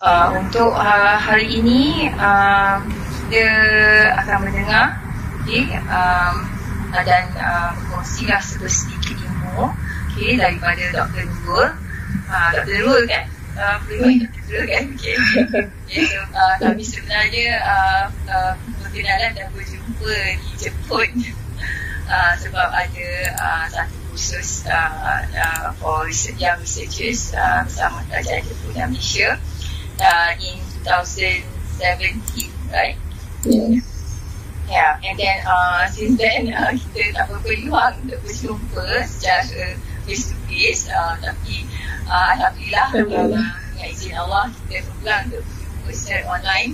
Uh, untuk uh, hari ini uh, kita akan mendengar okay, um, dan uh, berkongsilah sedikit ilmu okay, daripada Dr. Nurul. Uh, Dr. Nurul kan? Uh, Dr. Nurul kan? Okay. okay so, uh, kami sebenarnya uh, uh, berkenalan dan berjumpa di Jepun uh, sebab ada uh, satu khusus uh, uh, for research, young researchers uh, bersama Kerajaan Jepun Malaysia uh, in 2017, right? Yeah. Yeah, and then uh, since then uh, kita tak berpeluang untuk berjumpa secara face to face uh, tapi uh, Alhamdulillah uh, dengan izin Allah kita berpeluang untuk berjumpa secara online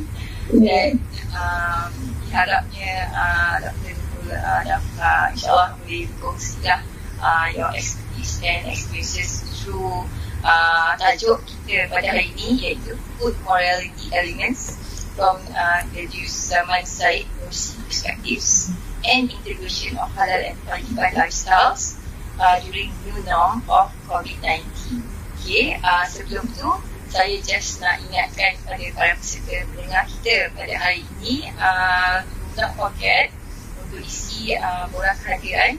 dan um, diharapnya uh, Dr. Nurul uh, dapat insyaAllah boleh berkongsi lah uh, your expertise and experiences through uh, tajuk kita pada hari ini iaitu food morality elements from uh, the Jews Zaman Said Nursi perspectives and integration of halal and taliban lifestyles uh, during new norm of COVID-19. Okay, uh, sebelum tu saya just nak ingatkan kepada para peserta pendengar kita pada hari ini uh, do not forget untuk isi uh, borang kerajaan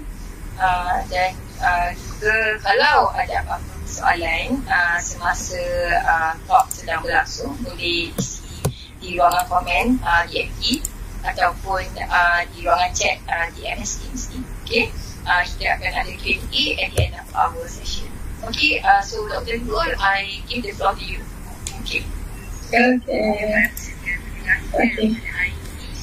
uh, dan uh, juga kalau ada apa-apa soalan uh, semasa uh, talk sedang berlangsung boleh isi di ruangan komen uh, di FB ataupun uh, di ruangan chat uh, di MS Teams ni. Okay. Uh, kita akan ada Q&A at the end of our session. Okay, uh, so Dr. Nurul, I give the floor to you. Okay. Okay. Okay.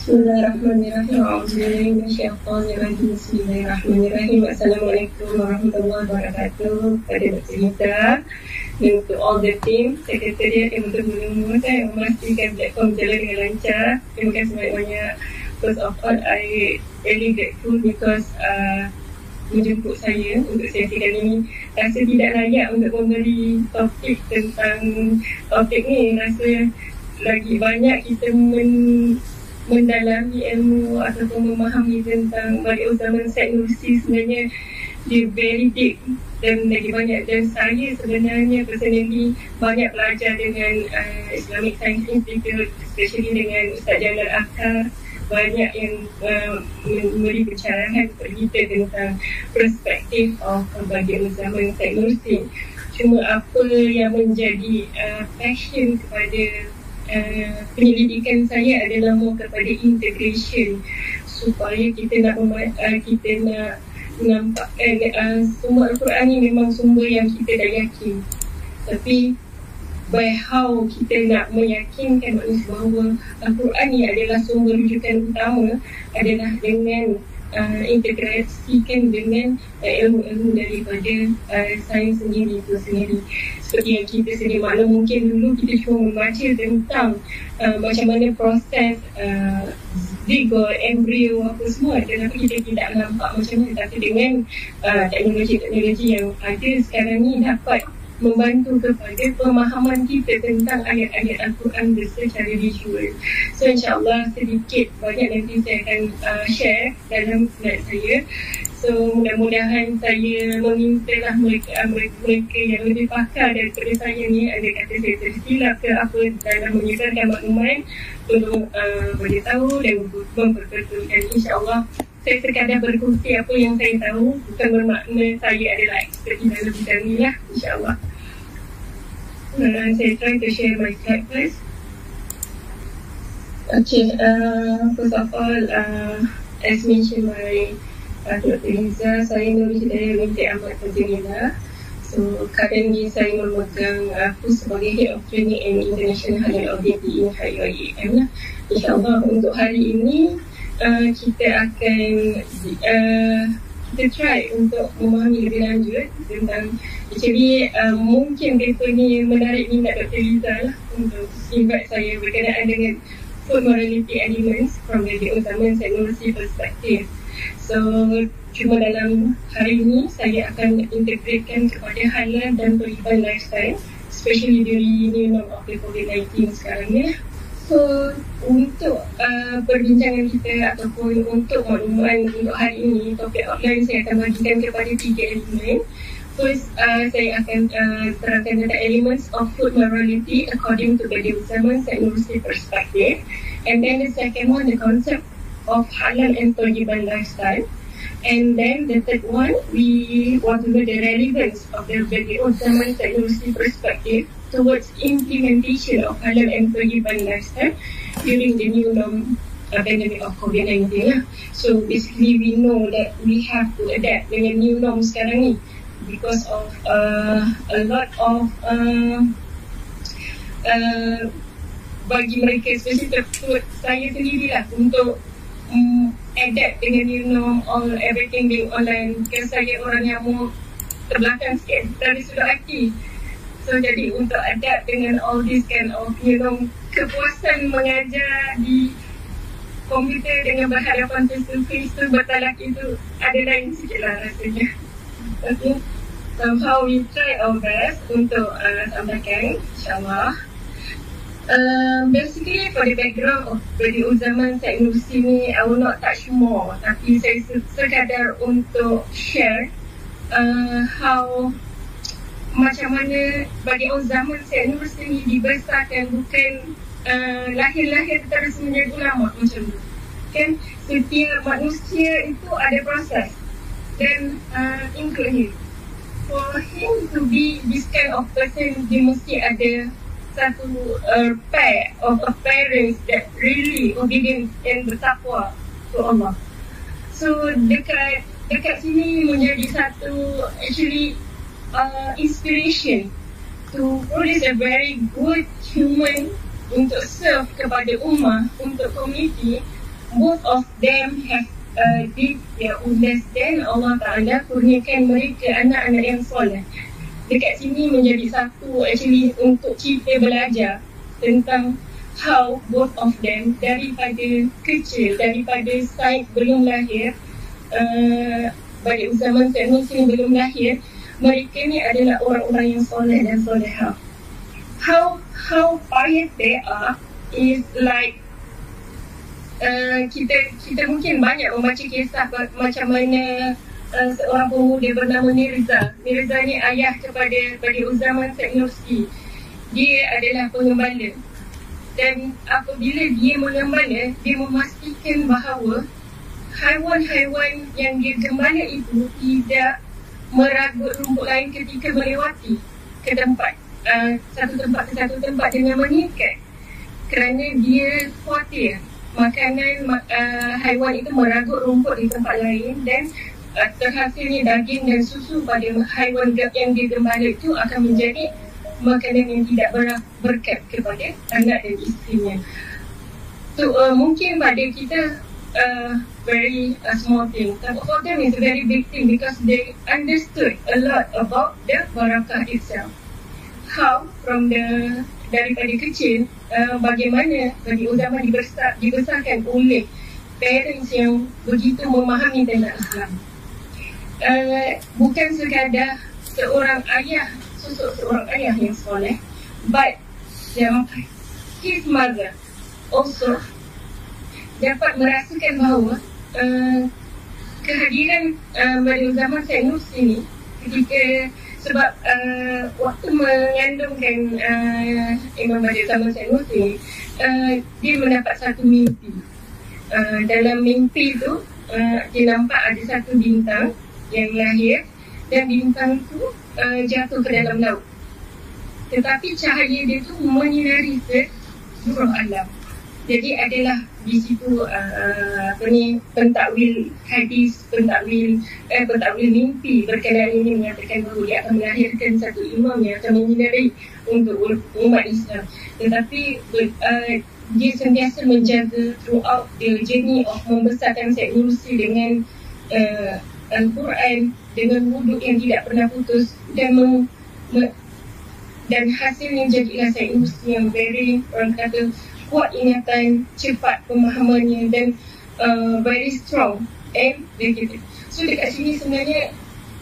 Bismillahirrahmanirrahim. Assalamualaikum warahmatullahi wabarakatuh. Pada dan untuk all the team, sekretariat yang betul-betul saya memastikan platform berjalan dengan lancar. Terima kasih banyak-banyak. First of all, I really grateful because uh, menjemput saya untuk sesi kali ini rasa tidak layak untuk memberi topik tentang topik ni rasa lagi banyak kita men mendalami ilmu ataupun memahami tentang balik zaman Syed Nursi sebenarnya dia very deep dan lagi banyak. Dan saya sebenarnya personally banyak belajar dengan uh, Islamic Science Institute especially dengan Ustaz Jalal Akar banyak yang uh, memberi pencerahan kepada kita tentang perspektif of bagi zaman Nursi cuma apa yang menjadi uh, passion kepada uh, penyelidikan saya adalah mau kepada integration. Supaya kita nak uh, kita nak nampakkan uh, semua Al-Quran ni memang sumber yang kita dah yakin. Tapi by how kita nak meyakinkan manusia bahawa Al-Quran ni adalah sumber rujukan utama adalah dengan uh, integrasikan dengan uh, ilmu-ilmu daripada uh, sains sendiri itu sendiri. Seperti yang kita sedia maklum mungkin dulu kita cuma membaca tentang uh, macam mana proses uh, zygote, embryo apa semua tetapi kita tidak nampak macam mana. Tapi dengan uh, teknologi-teknologi yang ada sekarang ni dapat membantu kepada pemahaman kita tentang ayat-ayat Al-Quran secara visual. So insyaAllah sedikit banyak nanti saya akan uh, share dalam slide saya. So mudah-mudahan saya meminta lah mereka, uh, mereka yang lebih pakar daripada saya ni ada kata saya tersilap ke apa dalam menyebarkan maklumat untuk uh, beritahu dan memperbetulkan insyaAllah saya sekadar berkongsi apa yang saya tahu bukan bermakna saya adalah expert dalam bidang ni lah insyaAllah uh, saya try to share my slide first Okay, uh, first of all, uh, as mentioned by uh, Dr. Liza, saya Hidayah binti Ahmad Fazilina. So, currently saya memegang aku sebagai Head of Training and International Halal Audit di HIOIM lah. InsyaAllah untuk hari ini, uh, kita akan uh, kita try untuk memahami lebih lanjut tentang actually uh, mungkin paper ni menarik minat Dr. Liza lah untuk invite saya berkenaan dengan food morality elements from the zaman teknologi perspektif. So cuma dalam hari ini saya akan integratekan kepada halal dan periban lifestyle especially during new norm of the COVID-19 sekarang ni. So untuk uh, perbincangan kita ataupun untuk makluman untuk hari ini topik outline saya akan bagikan kepada tiga elemen. First, uh, saya akan uh, terangkan tentang elements of food morality according to Badi Zaman University perspective. And then the second one, the concept of halal and tayyiban lifestyle. And then the third one, we want to know the relevance of the Badi Zaman University perspective towards implementation of halal and tayyiban lifestyle during the new norm uh, pandemic of COVID-19 lah. So basically we know that we have to adapt dengan new norm sekarang ni because of uh, a lot of uh, uh, bagi mereka especially saya sendirilah untuk um, adapt dengan you know all everything being online kan saya orang yang mau terbelakang sikit dari sudut hati so jadi untuk adapt dengan all this kind of you know kepuasan mengajar di komputer dengan berhadapan face to face tu bertalak itu ada lain sikit lah rasanya. Okay somehow we try our best untuk uh, sampaikan insyaAllah. Uh, basically for the background of Radio Zaman Teknologi ni I will not touch more. Tapi saya sekadar untuk share uh, how macam mana bagi zaman Teknologi ni dibesarkan bukan uh, lahir-lahir terus menjadi ulama macam tu. Kan? Setiap manusia itu ada proses dan uh, include him for him to be this kind of person, dia mesti ada satu uh, pair of a parents that really obedient and bertakwa to Allah. So dekat dekat sini menjadi satu actually uh, inspiration to produce a very good human untuk serve kepada ummah, untuk community. Both of them have uh, di ya ulas dan Allah Taala kurniakan mereka anak-anak yang soleh. Dekat sini menjadi satu actually untuk kita belajar tentang how both of them daripada kecil daripada side belum lahir uh, bagi zaman teknologi belum lahir mereka ni adalah orang-orang yang soleh dan soleha. How how pious they are is like uh, kita kita mungkin banyak membaca kisah macam mana uh, seorang pemuda bernama Mirza. Mirza ni ayah kepada pada Uzaman Teknologi. Dia adalah pengembala. Dan apabila dia mengembala, dia memastikan bahawa haiwan-haiwan yang dia gembala itu tidak meragut rumput lain ketika melewati ke tempat uh, satu tempat ke satu tempat dengan mengikat kerana dia khawatir makanan uh, haiwan itu meragut rumput di tempat lain dan uh, terhasilnya daging dan susu pada haiwan yang digembala itu akan menjadi makanan yang tidak ber- berkat kepada anak dan isterinya. So uh, mungkin pada kita uh, very uh, small thing. But for them it's a very big thing because they understood a lot about the barakah itself. How from the daripada kecil uh, bagaimana bagi ulama dibesar, dibesarkan oleh parents yang begitu memahami tentang Islam. Uh, bukan sekadar seorang ayah, sosok seorang ayah yang soleh, but yang his mother also dapat merasakan bahawa uh, kehadiran uh, pada zaman teknologi ini ketika sebab uh, waktu mengandungkan uh, Imam Mahdi sama Sanusi uh, dia mendapat satu mimpi. Uh, dalam mimpi tu uh, dia nampak ada satu bintang yang lahir dan bintang tu uh, jatuh ke dalam laut. Tetapi cahaya dia tu menyinari seluruh alam. Jadi adalah di situ uh, apa ni pentakwil hadis pentakwil eh pentakwil mimpi berkenaan ini mengatakan bahawa dia akan melahirkan satu imam yang akan menyinari untuk umat Islam. Tetapi uh, dia sentiasa menjaga throughout the journey of membesarkan Syed Nursi dengan uh, Al-Quran dengan wuduk yang tidak pernah putus dan meng, me, dan hasilnya jadilah Syed Nursi yang very orang kata kuat ingatan, cepat pemahamannya dan uh, very strong and dedicated. So dekat sini sebenarnya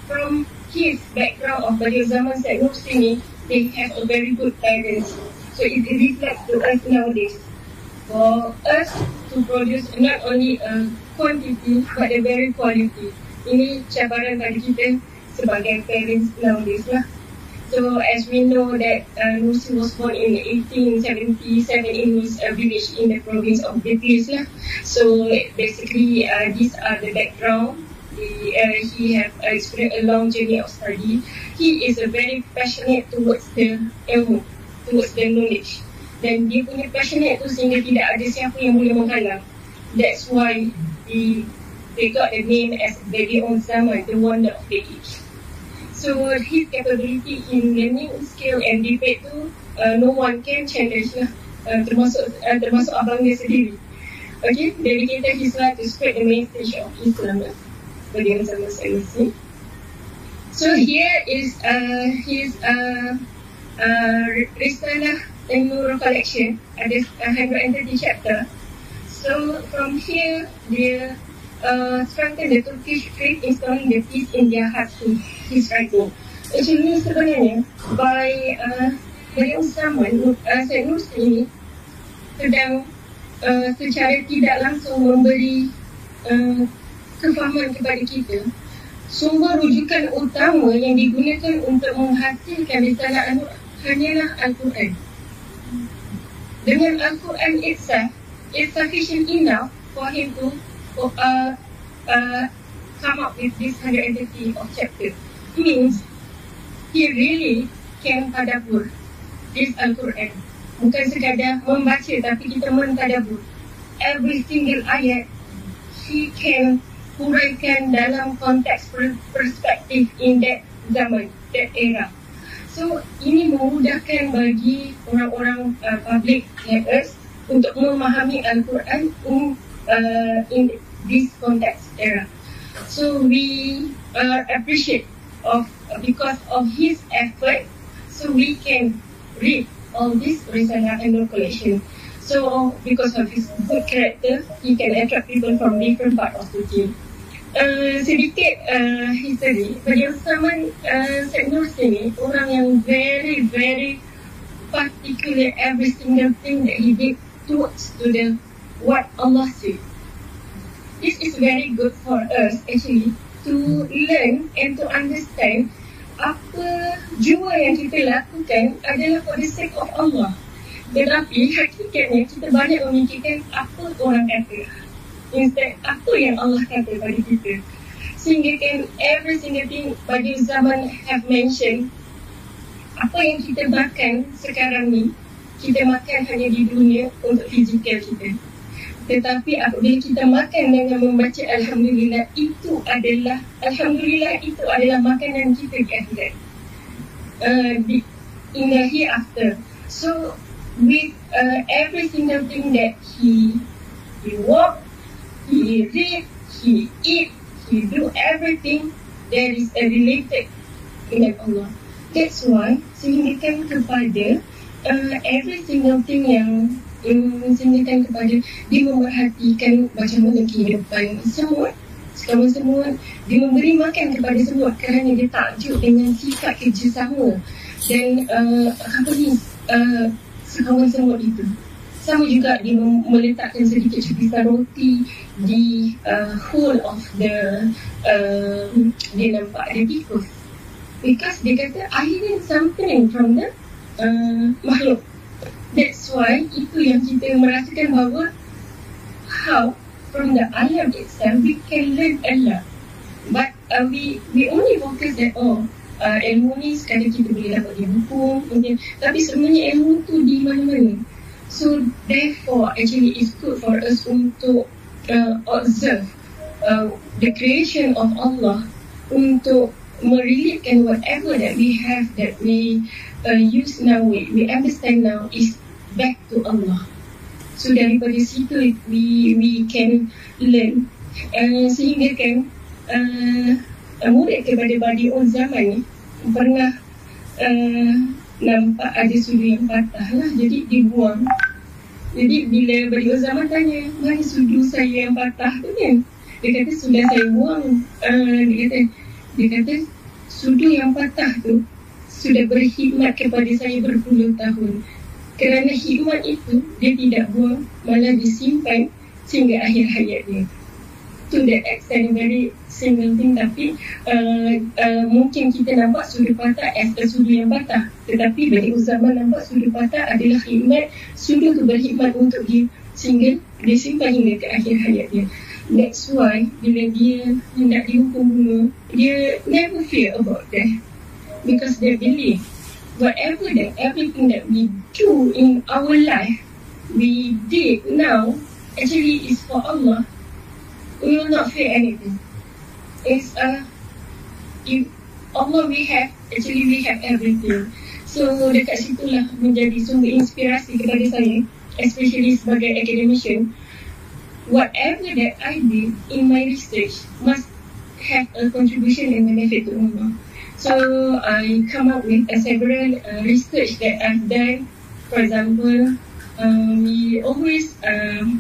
from his background of pada zaman Syed Nursi ni, they have a very good parents. So it reflects to us nowadays. For us to produce not only a quantity but a very quality. Ini cabaran bagi kita sebagai parents nowadays lah. So as we know that uh, Nursi was born in 1877 in his uh, village in the province of Betis lah. So basically uh, these are the background. The, uh, he have uh, experienced a long journey of study. He is a very passionate towards the ilmu, towards the knowledge. Dan dia punya passionate tu sehingga tidak ada siapa yang boleh menghalang. That's why he, they got the name as Bedion Zaman, the wonder of the age. So his capability in learning skill and debate tu uh, no one can challenge lah. Uh, termasuk uh, termasuk abang dia sendiri. Okay, dedicated his life to spread the message of Islam lah. Bagi sama saya. So here is uh, his uh, uh, Risalah Nur collection ada uh, 130 chapter. So from here dia uh, strengthen the Turkish faith installing the peace in their hearts to his writing. Actually sebenarnya by uh, dari zaman uh, Syed Nursi sedang uh, secara tidak langsung memberi uh, kefahaman kepada kita sumber rujukan utama yang digunakan untuk menghasilkan risalah An-Nur hanyalah Al-Quran. Dengan Al-Quran itself, it's sufficient enough for him to uh, uh, come up with this 180 of chapters means he really can tadabur this Al-Quran. Bukan sekadar membaca tapi kita mentadabur. Every single ayat he can huraikan dalam konteks perspektif in that zaman, that era. So ini memudahkan bagi orang-orang uh, public like us untuk memahami Al-Quran uh, in this context era. So we uh, appreciate of because of his effort, so we can read all this Risalah and collection. So because of his good character, he can attract people from different part of the team. Uh, sedikit uh, history pada zaman uh, Syed Nursi ni orang yang very very particular every single thing that he did towards to the what Allah said this is very good for us actually to learn and to understand apa jua yang kita lakukan adalah for the sake of Allah. Tetapi hakikatnya kita banyak memikirkan apa orang kata. Instead, apa yang Allah kata pada kita. Sehingga kan every single thing pada zaman have mentioned apa yang kita makan sekarang ni kita makan hanya di dunia untuk fizikal kita. Tetapi apabila kita makan dengan membaca Alhamdulillah itu adalah Alhamdulillah itu adalah makanan kita di akhirat. Uh, in the hereafter. So with uh, every single thing that he he walk, he read, he eat, he do everything there is a related dengan Allah. That's why sehingga kepada uh, every single thing yang menceritakan kepada dia memerhatikan macam mana kehidupan semua sekawan semua. Dia memberi makan kepada semua kerana dia takjub dengan sifat kerjasama dan uh, apa ni uh, semua itu. Sama juga dia meletakkan sedikit cubisan roti di uh, whole of the uh, dia nampak ada tikus. Because dia kata air ni something from the uh, makhluk That's why itu yang kita merasakan bahawa how from the ayam itself we can learn a lot. But uh, we we only focus that oh uh, ilmu ni sekadar kita boleh dapat di buku mungkin tapi sebenarnya ilmu tu di mana-mana. So therefore actually it's good for us untuk uh, observe uh, the creation of Allah untuk merelatekan whatever that we have that we uh, use now, we, we understand now is back to Allah. So daripada situ we we can learn. Uh, sehingga kan uh, murid kepada badi on zaman ni pernah uh, nampak ada sudu yang patah lah. Jadi dibuang. Jadi bila on zaman tanya mana sudu saya yang patah tu kan? Dia kata sudah saya buang. Uh, dia kata dia kata sudu yang patah tu sudah berkhidmat kepada saya berpuluh tahun. Kerana hikmat itu dia tidak buang malah disimpan sehingga akhir hayat dia. To the extent very single thing tapi uh, uh, mungkin kita nampak sudut patah as a sudut yang patah. Tetapi bagi zaman nampak sudut patah adalah khidmat sudut tu berkhidmat untuk dia sehingga dia simpan hingga ke akhir hayat dia. That's why bila dia hendak dihukum bunuh dia never fear about death because they believe whatever that everything that we do in our life we did now actually is for Allah we will not fear anything. It's uh, if Allah we have, actually we have everything. So dekat situ lah menjadi sumber inspirasi kepada saya, especially sebagai academician. Whatever that I did in my research must have a contribution and benefit to Allah. So I come up with a several uh, research that I've done. For example, um, we always um,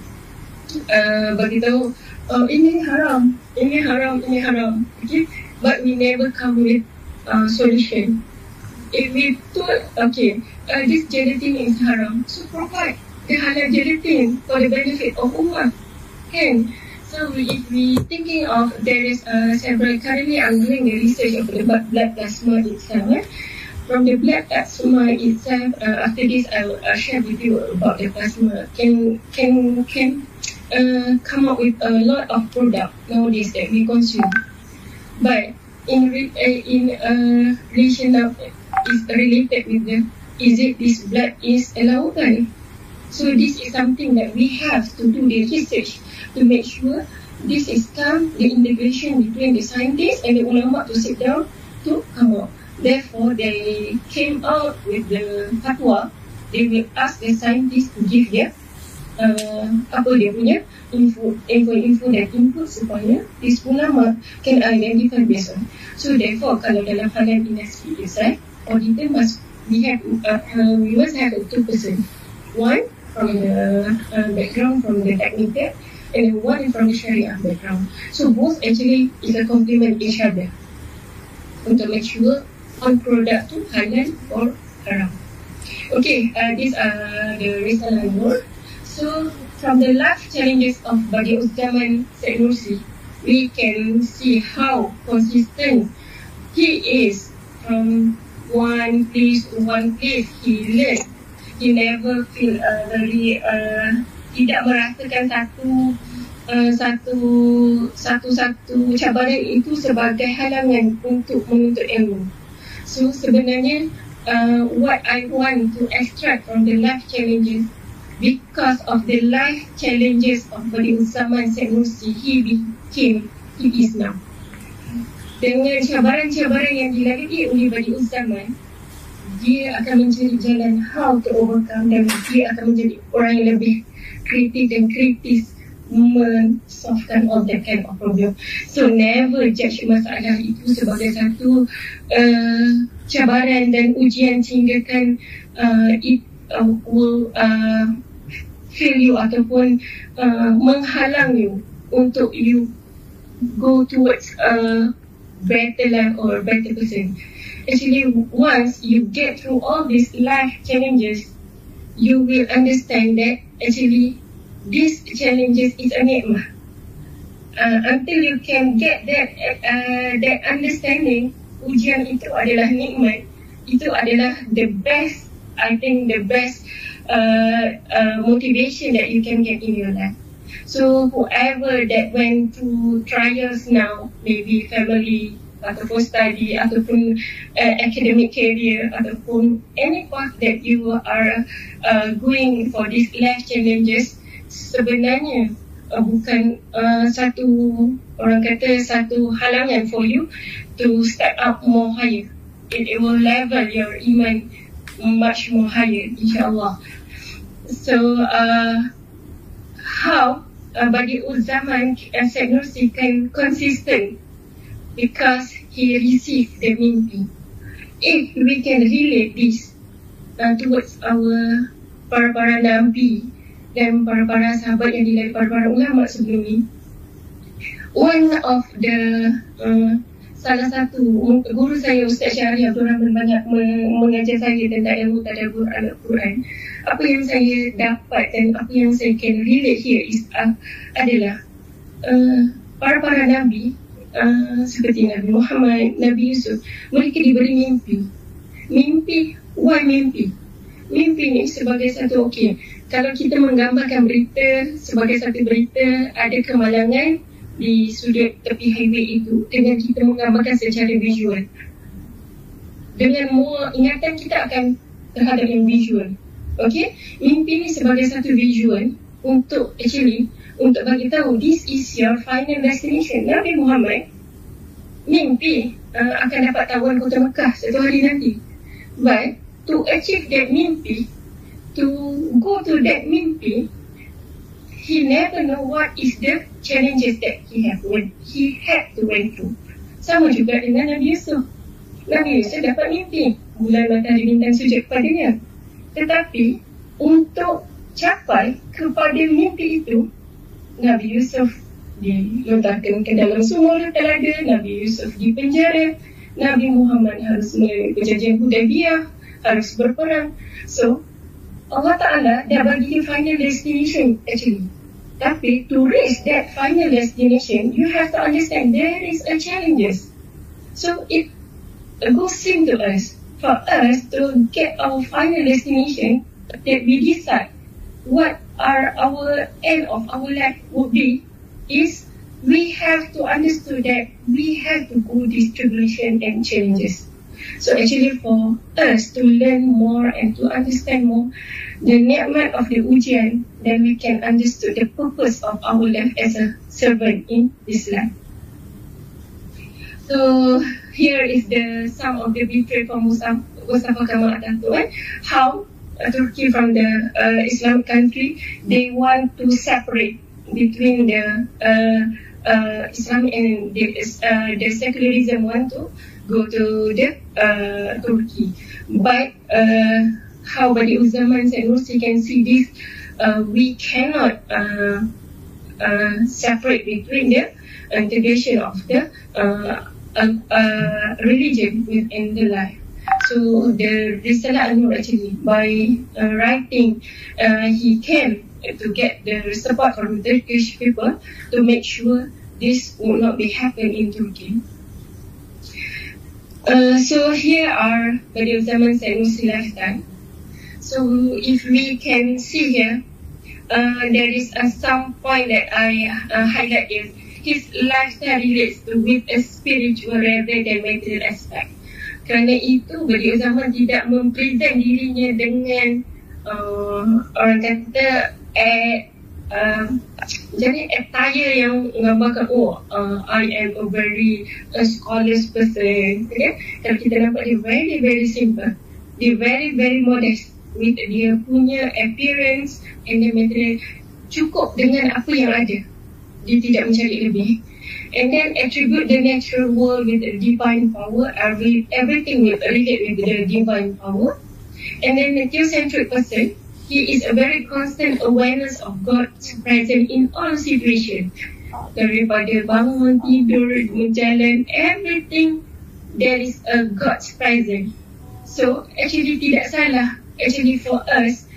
uh, bagi tahu uh, ini haram, ini haram, ini haram. Okay, but we never come with uh, solution. If we thought, okay, uh, this gelatin is haram, so provide the halal gelatin for the benefit of ummah. Can so if we thinking of there is uh, several currently I'm doing the research of the blood plasma itself. Eh? From the blood plasma itself, uh, after this I will uh, share with you about the plasma. Can can can uh, come up with a lot of product nowadays that we consume. But in re- uh, in uh, relation of is related with the is it this blood is lautan? So this is something that we have to do the research to make sure this is come the integration between the scientists and the ulama to sit down to come up. Therefore, they came out with the fatwa. They will ask the scientists to give their uh, apa dia punya info info info dan input supaya these ulama can identify based on. So therefore kalau dalam halal industry itself, auditor must we have uh, uh, we must have two person. One from the uh, background from the technical and then one from the Sharia background. So both actually is a complement each other untuk make sure one product tu halal or haram. Okay, uh, these are the risalah nur. So from the life challenges of Bagi Uzzaman Syed Nursi, we can see how consistent he is from one place to one place. He learned. He never feel uh, very uh, tidak merasakan satu uh, satu satu satu cabaran itu sebagai halangan untuk menuntut ilmu. So sebenarnya uh, what I want to extract from the life challenges because of the life challenges of Bani Usaman Sanusi, he became, he is now. Dengan cabaran-cabaran yang dilalui oleh Bani Usaman, dia akan mencari jalan how to overcome dan dia akan menjadi orang yang lebih kritis dan kritis mensolvekan all that kind of problem. So never judge masalah itu sebagai satu uh, cabaran dan ujian sehingga kan uh, it uh, will uh, fail you ataupun uh, menghalang you untuk you go towards a better life or better person. Actually, once you get through all these life challenges, you will understand that actually these challenges is a nikmah. Uh, until you can get that uh, that understanding, ujian itu adalah nikmat. Itu adalah the best, I think the best uh, uh, motivation that you can get in your life. So whoever that went through trials now, maybe family ataupun study ataupun uh, academic career ataupun any path that you are uh, going for these life challenges, sebenarnya uh, bukan uh, satu orang kata satu halangan for you to step up more higher. It, it will level your iman much more higher, insyaAllah. So, uh, how uh, uh, Syed Nursi can consistent because he received the mimpi. If we can relate this uh, towards our para-para Nabi dan para-para sahabat yang dilalui para-para ulama sebelum ini, one of the uh, salah satu guru saya Ustaz Syahri Abdul Rahman banyak mengajar saya tentang ilmu tadabbur Al-Quran. Apa yang saya dapat dan apa yang saya can relate here is uh, adalah uh, para-para Nabi uh, seperti Nabi Muhammad, Nabi Yusuf, mereka diberi mimpi. Mimpi, why mimpi? Mimpi ni sebagai satu, okey, kalau kita menggambarkan berita sebagai satu berita, ada kemalangan di sudut tepi highway itu dengan kita menggambarkan secara visual. Dengan more ingatan kita akan terhadap yang visual. Okay, mimpi ni sebagai satu visual untuk actually untuk bagi tahu this is your final destination. Nabi Muhammad mimpi uh, akan dapat tawan kota Mekah satu hari nanti. But to achieve that mimpi, to go to that mimpi, he never know what is the challenges that he have went, he had to went through. Sama juga dengan Nabi Yusuf. Nabi Yusuf dapat mimpi bulan matahari bintang sujud kepadanya. Tetapi untuk capai kepada mimpi itu, Nabi Yusuf diletakkan ke dalam sumur telaga, Nabi Yusuf di penjara, Nabi Muhammad harus melalui perjanjian Hudaybiyah, harus berperang. So, Allah Ta'ala dah bagi dia final destination actually. Tapi to reach that final destination, you have to understand there is a challenges. So it goes seem to us for us to get our final destination that we decide what are our end of our life would be is we have to understand that we have to go this tribulation and challenges. So actually for us to learn more and to understand more the ni'mat of the ujian, then we can understand the purpose of our life as a servant in this life. So here is the some of the victory for Musa, Mustafa Kamal Atatürk. How uh, Turkey from the uh, Islamic country, they want to separate between the uh, uh, Islam and the, uh, the secularism want to go to the uh, Turkey. But uh, how Badi Uzzaman and Rusi can see this, uh, we cannot uh, uh, separate between the integration of the uh, uh, uh, religion within the life. So the Risalah Anur actually by uh, writing, uh, he came to get the support from the Turkish people to make sure this would not be happen in Turkey. Uh, so here are Badiou Zaman Sanusi lifetime. So if we can see here, uh, there is uh, some point that I uh, highlight is his lifestyle relates to with a spiritual rather than material aspect. Kerana itu beliau zaman tidak mempresent dirinya dengan uh, orang kata eh, uh, jadi attire yang menggambarkan oh uh, I am a very a scholars person okay? kalau kita nampak dia very very simple. Dia very very modest. With dia punya appearance and the material cukup dengan apa yang ada. Dia tidak mencari lebih and then attribute the natural world with the divine power every, everything will relate with the divine power. And then the theocentric person he is a very constant awareness of God's presence in all situations daripada bangun, tidur, berjalan everything there is a God's presence. So actually tidak salah actually for us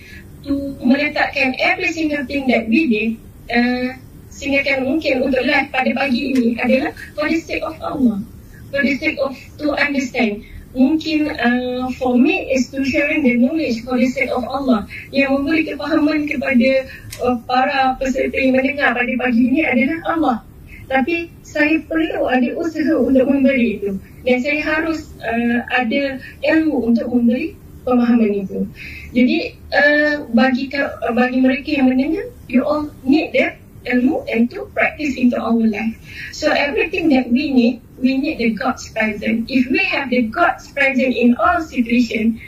to meletakkan every single thing that we did uh, sehingga kan mungkin untuk live pada pagi ini adalah for the sake of Allah for the sake of to understand. Mungkin uh, for me is to sharing the knowledge for the sake of Allah. Yang memberi kefahaman kepada uh, para peserta yang mendengar pada pagi ini adalah Allah. Tapi saya perlu ada usaha untuk memberi itu. Dan saya harus uh, ada ilmu untuk memberi pemahaman itu. Jadi uh, bagi bagi mereka yang mendengar you all need that ilmu and to practice into our life. So everything that we need, we need the God's presence. If we have the God's presence in all situation,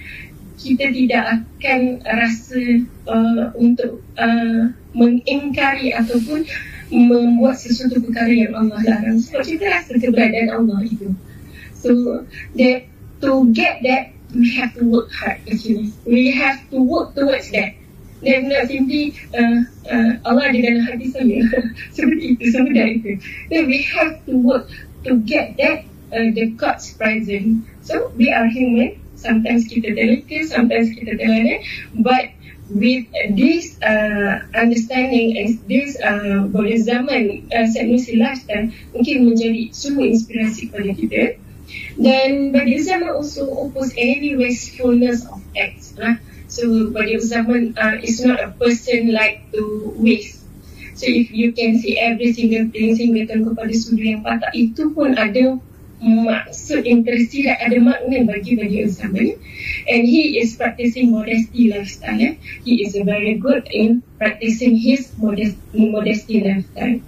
kita tidak akan rasa uh, untuk uh, mengingkari ataupun membuat sesuatu perkara yang Allah larang. Sebab kita rasa keberadaan Allah itu. So that to get that, we have to work hard actually. We have to work towards that dan nak simply uh, uh, Allah ada dalam hati saya. Seperti itu semudah itu then we have to work to get that uh, the God's present so we are human. Sometimes kita delicate sometimes kita terlalu but with this uh, understanding and this uh, boleh zaman uh, Sanusi lifestyle mungkin menjadi sungguh inspirasi kepada kita. Dan bagi zaman also oppose any wastefulness of acts lah. So bagi zaman uh, is not a person like to waste. So if you can see every single thing sehingga kepada sudut yang patah itu pun ada maksud yang tersirat ada makna bagi bagi Usama and he is practicing modesty lifestyle eh? he is very good in practicing his modest, modesty lifestyle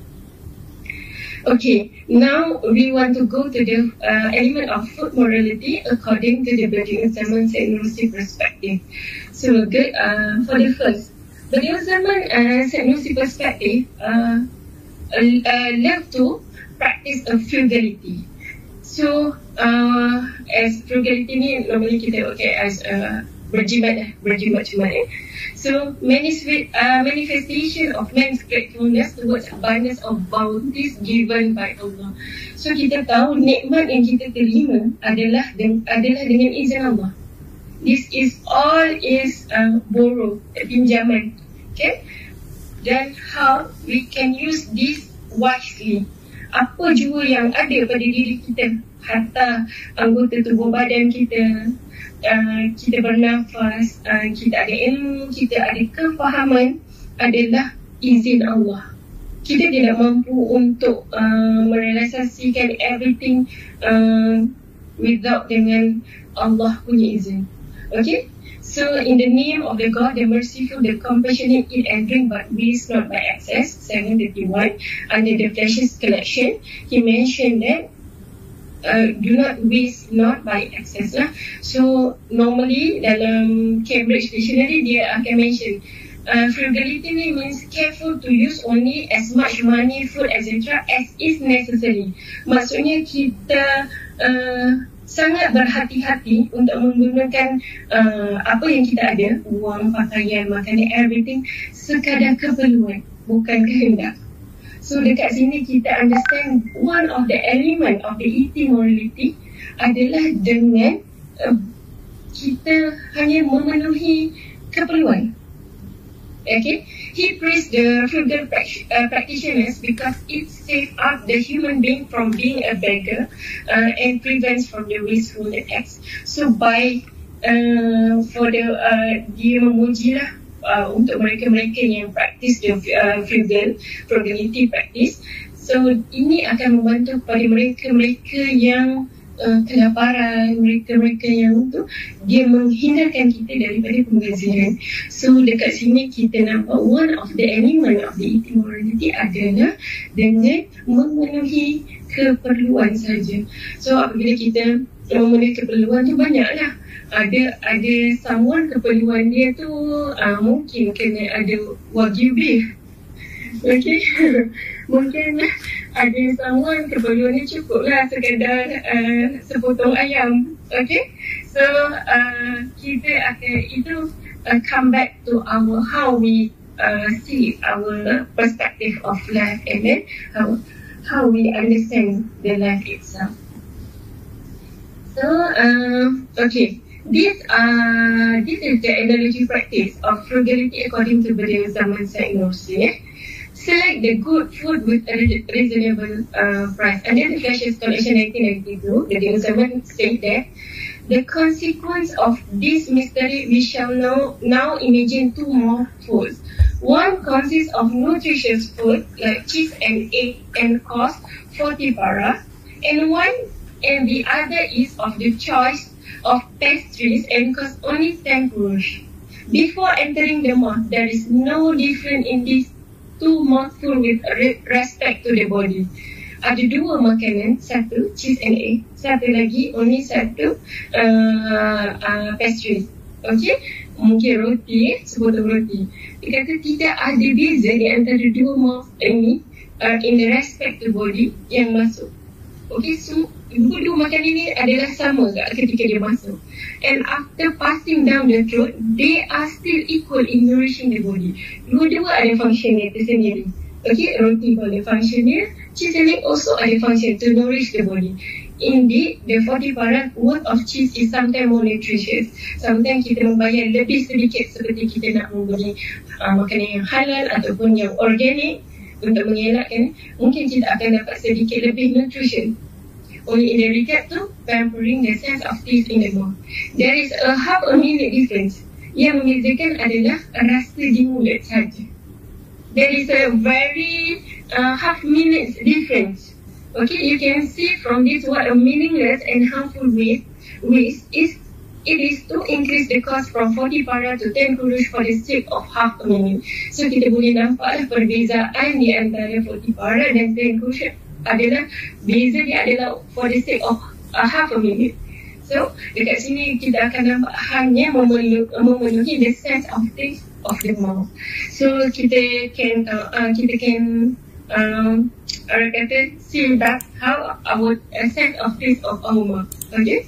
okay now we want to go to the uh, element of food morality according to the Usama Said Nursi perspective. So good uh, for the first uh, Said Nursi perspective uh, uh, love to practice a frugality. So, uh, as frugality ni normally kita okay as uh, berjimat lah, berjimat cuma eh. So, manifest, uh, manifestation of man's gratefulness towards abundance of bounties given by Allah. So, kita tahu nikmat yang kita terima adalah adalah dengan izin Allah. This is all is uh, borrow, pinjaman. Okay? Then how we can use this wisely apa jua yang ada pada diri kita harta anggota tubuh badan kita uh, kita bernafas uh, kita ada ilmu kita ada kefahaman adalah izin Allah kita tidak mampu untuk uh, merealisasikan everything uh, without dengan Allah punya izin okay So in the name of the God, the merciful, the compassionate, and drink, but waste not by excess. 751 under the flesh's collection, he mentioned that uh, do not waste not by excess lah. So normally dalam Cambridge Dictionary dia akan mention uh, frugality means careful to use only as much money, food, etc. as is necessary. Maksudnya kita uh, sangat berhati-hati untuk menggunakan uh, apa yang kita ada, wang, pakaian, makanan, everything sekadar keperluan, bukan kehendak. So dekat sini kita understand one of the element of the eating morality adalah dengan uh, kita hanya memenuhi keperluan. Okay, he praised the frugal uh, practitioners because it saves up the human being from being a beggar uh, and prevents from the wasteful acts. So by uh, for the uh, dia memujilah uh, untuk mereka-mereka yang practice the uh, frugal frugality practice. So ini akan membantu kepada mereka-mereka yang uh, kelaparan mereka-mereka yang tu dia menghindarkan kita daripada pembaziran so dekat sini kita nampak one of the element of the eating morality adalah dengan memenuhi keperluan saja. So apabila kita memenuhi keperluan tu banyaklah ada ada someone keperluan dia tu uh, mungkin kena ada wagyu Okay, mungkin ada someone keperluan ni cukup lah sekadar uh, sepotong ayam. Okay, so uh, kita akan itu uh, come back to our how we uh, see our perspective of life and then how, how we understand the life itself. So, uh, okay. This uh, this is the analogy practice of frugality according to Badiou Zaman Nursi. Eh? select the good food with a reasonable uh, price. Then the Flash's collection 1992, the Dinosaur said that the consequence of this mystery we shall now, now imagine two more foods. One consists of nutritious food like cheese and egg and cost 40 para, and one and the other is of the choice of pastries and cost only 10 kurush. Before entering the mouth, there is no difference in this two mouthful with respect to the body. Ada dua makanan, satu cheese and egg, satu lagi only satu uh, uh, pastry. Okay, mungkin roti, sepotong roti. Dia kata tidak ada beza di antara dua mouth ini uh, in the respect to body yang masuk. Okay, so dua-dua makanan ini adalah sama ketika dia masuk. And after passing down the throat, they are still equal in nourishing the body. Dua-dua ada function dia tersendiri. Okay, roti pun ada function dia. Cheese egg also ada function to nourish the body. indeed the 40 parat worth of cheese is sometimes more nutritious. Sometimes kita membayar lebih sedikit seperti kita nak membeli uh, makanan yang halal ataupun yang organik untuk mengelakkan mungkin kita akan dapat sedikit lebih nutrition. Only in the regard to pampering the sense of taste in the mouth. There is a half a minute difference. Yang membezakan adalah rasa di mulut saja. There is a very uh, half minute difference. Okay, you can see from this what a meaningless and harmful waste, waste is. It is to increase the cost from 40 para to 10 kurush for the sake of half a minute. So kita boleh nampaklah perbezaan di antara 40 para dan 10 kurush adalah beza dia adalah for the sake of uh, half a minute. So dekat sini kita akan nampak hanya memenuhi the sense of taste of the mouth. So kita can uh, kita can um, orang kata see that how our sense of taste of our mouth. Okay.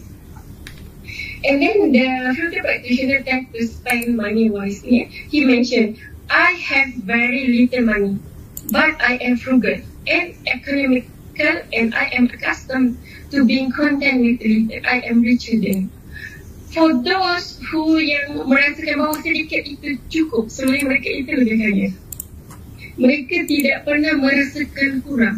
And then the future practitioner tends to spend money wisely. He mentioned, I have very little money, but I am frugal and economical and I am accustomed to being content with little. I am richer than. For those who yang merasakan bahawa sedikit itu cukup, sebenarnya mereka itu lebih kaya mereka tidak pernah merasakan kurang.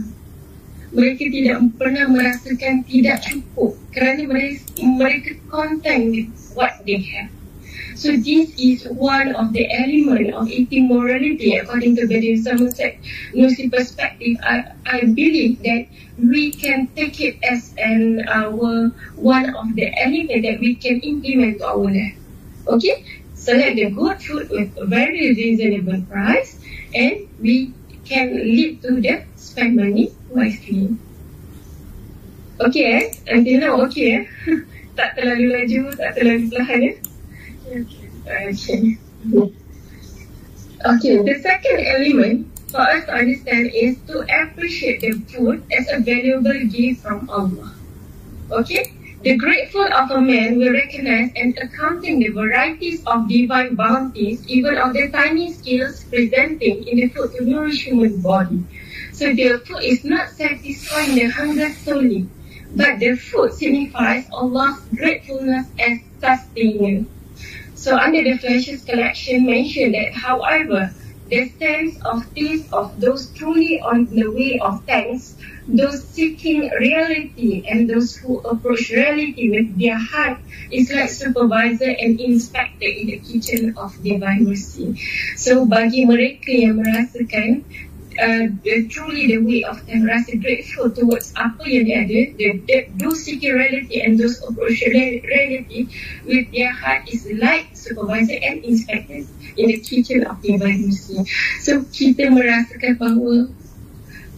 Mereka tidak pernah merasakan tidak cukup kerana mereka, mereka content with what they have. So this is one of the element of eating morality according to Bedin Somerset Nusi perspective. I, I believe that we can take it as an our one of the element that we can implement to our life. Okay, select the good food with a very reasonable price and we can lead to the spend money wisely. Okay eh? Until now okay eh? tak terlalu laju, tak terlalu perlahan eh? Okay. Okay. The second element for us to understand is to appreciate the food as a valuable gift from Allah. Okay? The grateful of a man will recognize and accounting the varieties of divine bounties, even of the tiny skills presenting in the food to nourish human body. So the food is not satisfying the hunger solely, but the food signifies Allah's gratefulness as sustainer. So under the Flesh's collection mentioned that, however, the sense of taste of those truly on the way of thanks those seeking reality and those who approach reality with their heart is like supervisor and inspector in the kitchen of divine mercy. So bagi mereka yang merasakan uh, the, truly the way of and rasa grateful towards apa yang dia ada, the, the, those seeking reality and those approach reality with their heart is like supervisor and inspector in the kitchen of divine mercy. So kita merasakan bahawa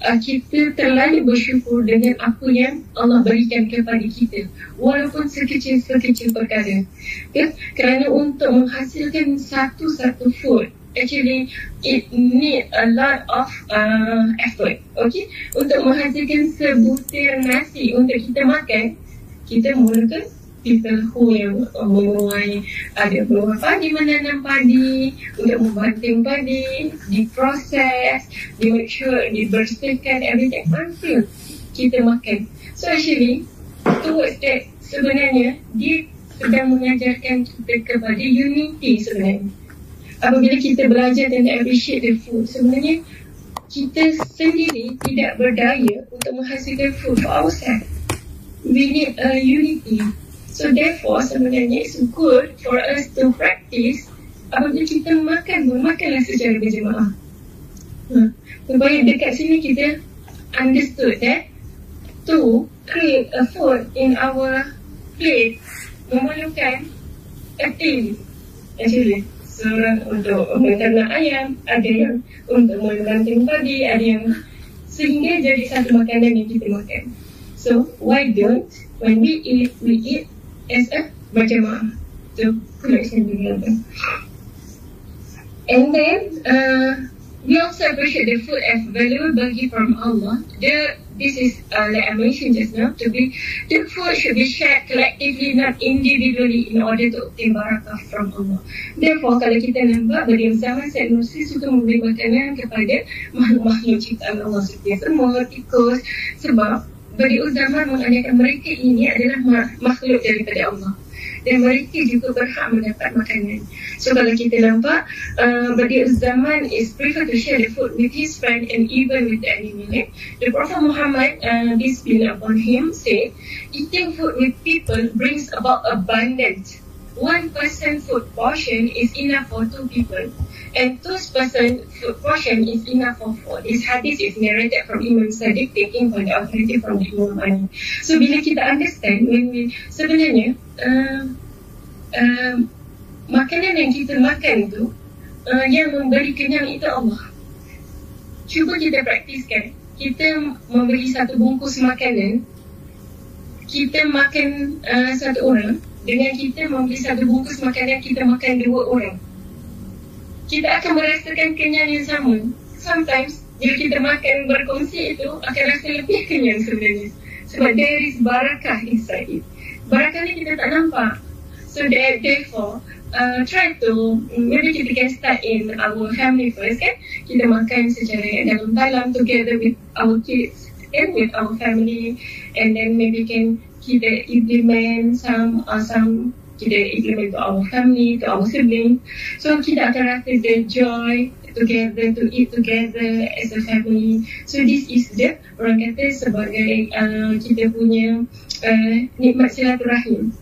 uh, kita terlalu bersyukur dengan apa yang Allah berikan kepada kita walaupun sekecil-sekecil perkara ya? kerana untuk menghasilkan satu-satu food actually it need a lot of uh, effort okay? Untuk menghasilkan sebutir nasi untuk kita makan kita mulakan people who yang menuai ada peluang padi menanam padi untuk membanting padi diproses di make sure dibersihkan everything until kita makan. So actually towards that sebenarnya dia sedang mengajarkan kita kepada unity sebenarnya apabila kita belajar dan appreciate the food sebenarnya kita sendiri tidak berdaya untuk menghasilkan food for ourselves we need a unity So therefore sebenarnya it's good for us to practice apabila kita makan makanlah secara berjemaah. Hmm. Supaya dekat sini kita understood that to create a food in our plate memerlukan a team actually. Seorang untuk menternak ayam, ada yang untuk membanting padi, ada yang sehingga jadi satu makanan yang kita makan. So why don't when we eat, we eat as a berjemaah. So, connection together. And then, uh, we also appreciate the food as valuable gift from Allah. The, this is, uh, like I mentioned just now, to be, the food should be shared collectively, not individually, in order to obtain barakah from Allah. Therefore, kalau kita nampak, bagi zaman Syed Nursi suka memberi makanan kepada makhluk-makhluk ciptaan Allah seperti semua, tikus, sebab beriul zaman mengajarkan mereka ini adalah makhluk daripada Allah dan mereka juga berhak mendapat makanan. So kalau kita nampak uh, Badi'ul Zaman is prefer to share the food with his friend and even with the animal. Eh? The Prophet Muhammad, uh, peace be upon him, said, eating food with people brings about abundance. One person food portion is enough for two people and two person food portion is enough for four. This hadith is narrated from Imam Sadiq taking from the authority from the Imam Ali. So bila kita understand when we sebenarnya uh, uh, makanan yang kita makan tu uh, yang memberi kenyang itu Allah. Cuba kita praktiskan. Kita memberi satu bungkus makanan kita makan uh, satu orang dengan kita membeli satu bungkus makanan kita makan dua orang kita akan merasakan kenyang yang sama. Sometimes bila kita makan berkongsi itu akan rasa lebih kenyang sebenarnya. Sebab there is barakah inside it. Barakah ni kita tak nampak. So therefore uh, try to maybe kita can start in our family first kan? Kita makan secara dalam-dalam together with our kids and with our family. And then maybe can kita implement some uh, some kita implement to our family, to our siblings. So kita akan rasa the joy together to eat together as a family. So this is the orang kata sebagai uh, kita punya uh, nikmat silaturahim.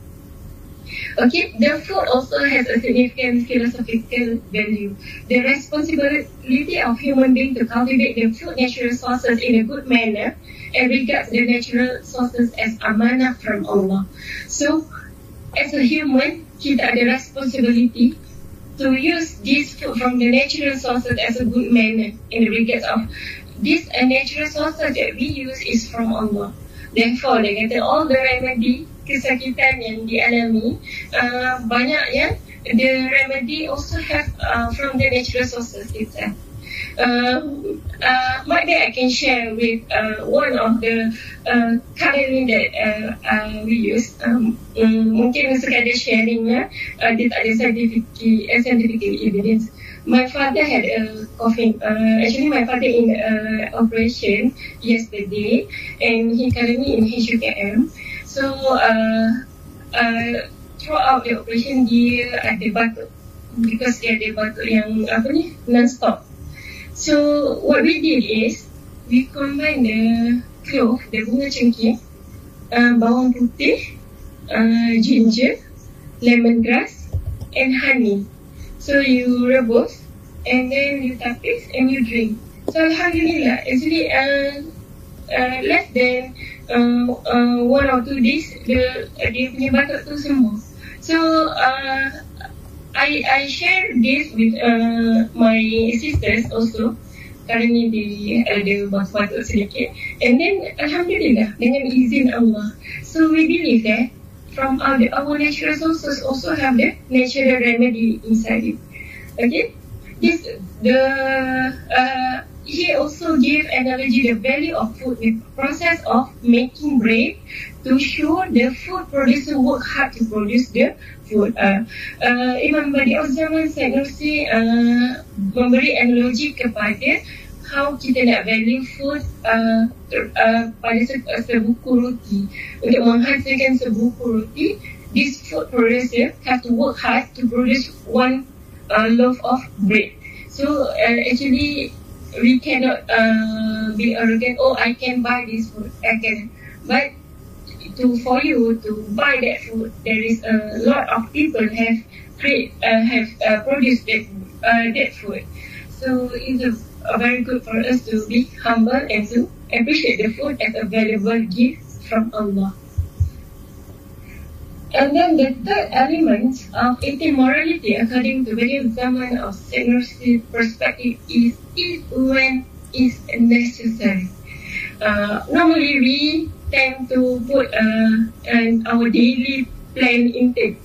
Okay, the food also has a significant philosophical value. The responsibility of human being to cultivate the food natural sources in a good manner and regards the natural sources as amanah from Allah. So, as a human, kita ada responsibility to use this food from the natural sources as a good manner in the regards of this uh, natural sources that we use is from Allah. Therefore, dia kata all the remedy kesakitan yang dialami uh, banyak yang the remedy also have uh, from the natural sources itself. Uh, uh, might be I can share with uh, one of the uh, currently that uh, uh, we use. Um, um, mungkin sekadar sharingnya, uh, dia tak ada scientific, uh, scientific evidence. My father had a coughing. Uh, actually, my father in uh, operation yesterday, and he currently in HUKM. So uh, uh, throughout the operation dia ada batuk because dia ada batuk yang apa ni non-stop. So what we did is we combine the clove, the bunga cengkeh, uh, bawang putih, uh, ginger, lemongrass, and honey. So you rebus and then you tapis and you drink. So alhamdulillah, actually uh, uh, less than uh, uh, one or two days dia dia punya batuk tu sembuh. So uh, I I share this with uh, my sisters also. Kali ni ada batuk sedikit. And then Alhamdulillah dengan izin Allah. So we believe that from our, our natural sources also have the natural remedy inside it. Okay? This, the uh, he also gave analogy the value of food with process of making bread to show the food producer work hard to produce the food. Uh, uh, Imam Badi'ul Zaman Sanusi uh, memberi analogi kepada how kita nak value food uh, uh, pada se sebuku roti. Untuk menghasilkan sebuku roti, this food producer have to work hard to produce one uh, loaf of bread. So uh, actually we cannot uh, be arrogant. Oh, I can buy this food. Can, but to for you to buy that food, there is a lot of people have create uh, have uh, produced that uh, that food. So it's a, a very good for us to be humble and to appreciate the food as a valuable gift from Allah. And then the third element of immorality, according to various Zaman of Sanusi perspective, is when is necessary. Uh, normally, we tend to put uh, an, our daily plan intake.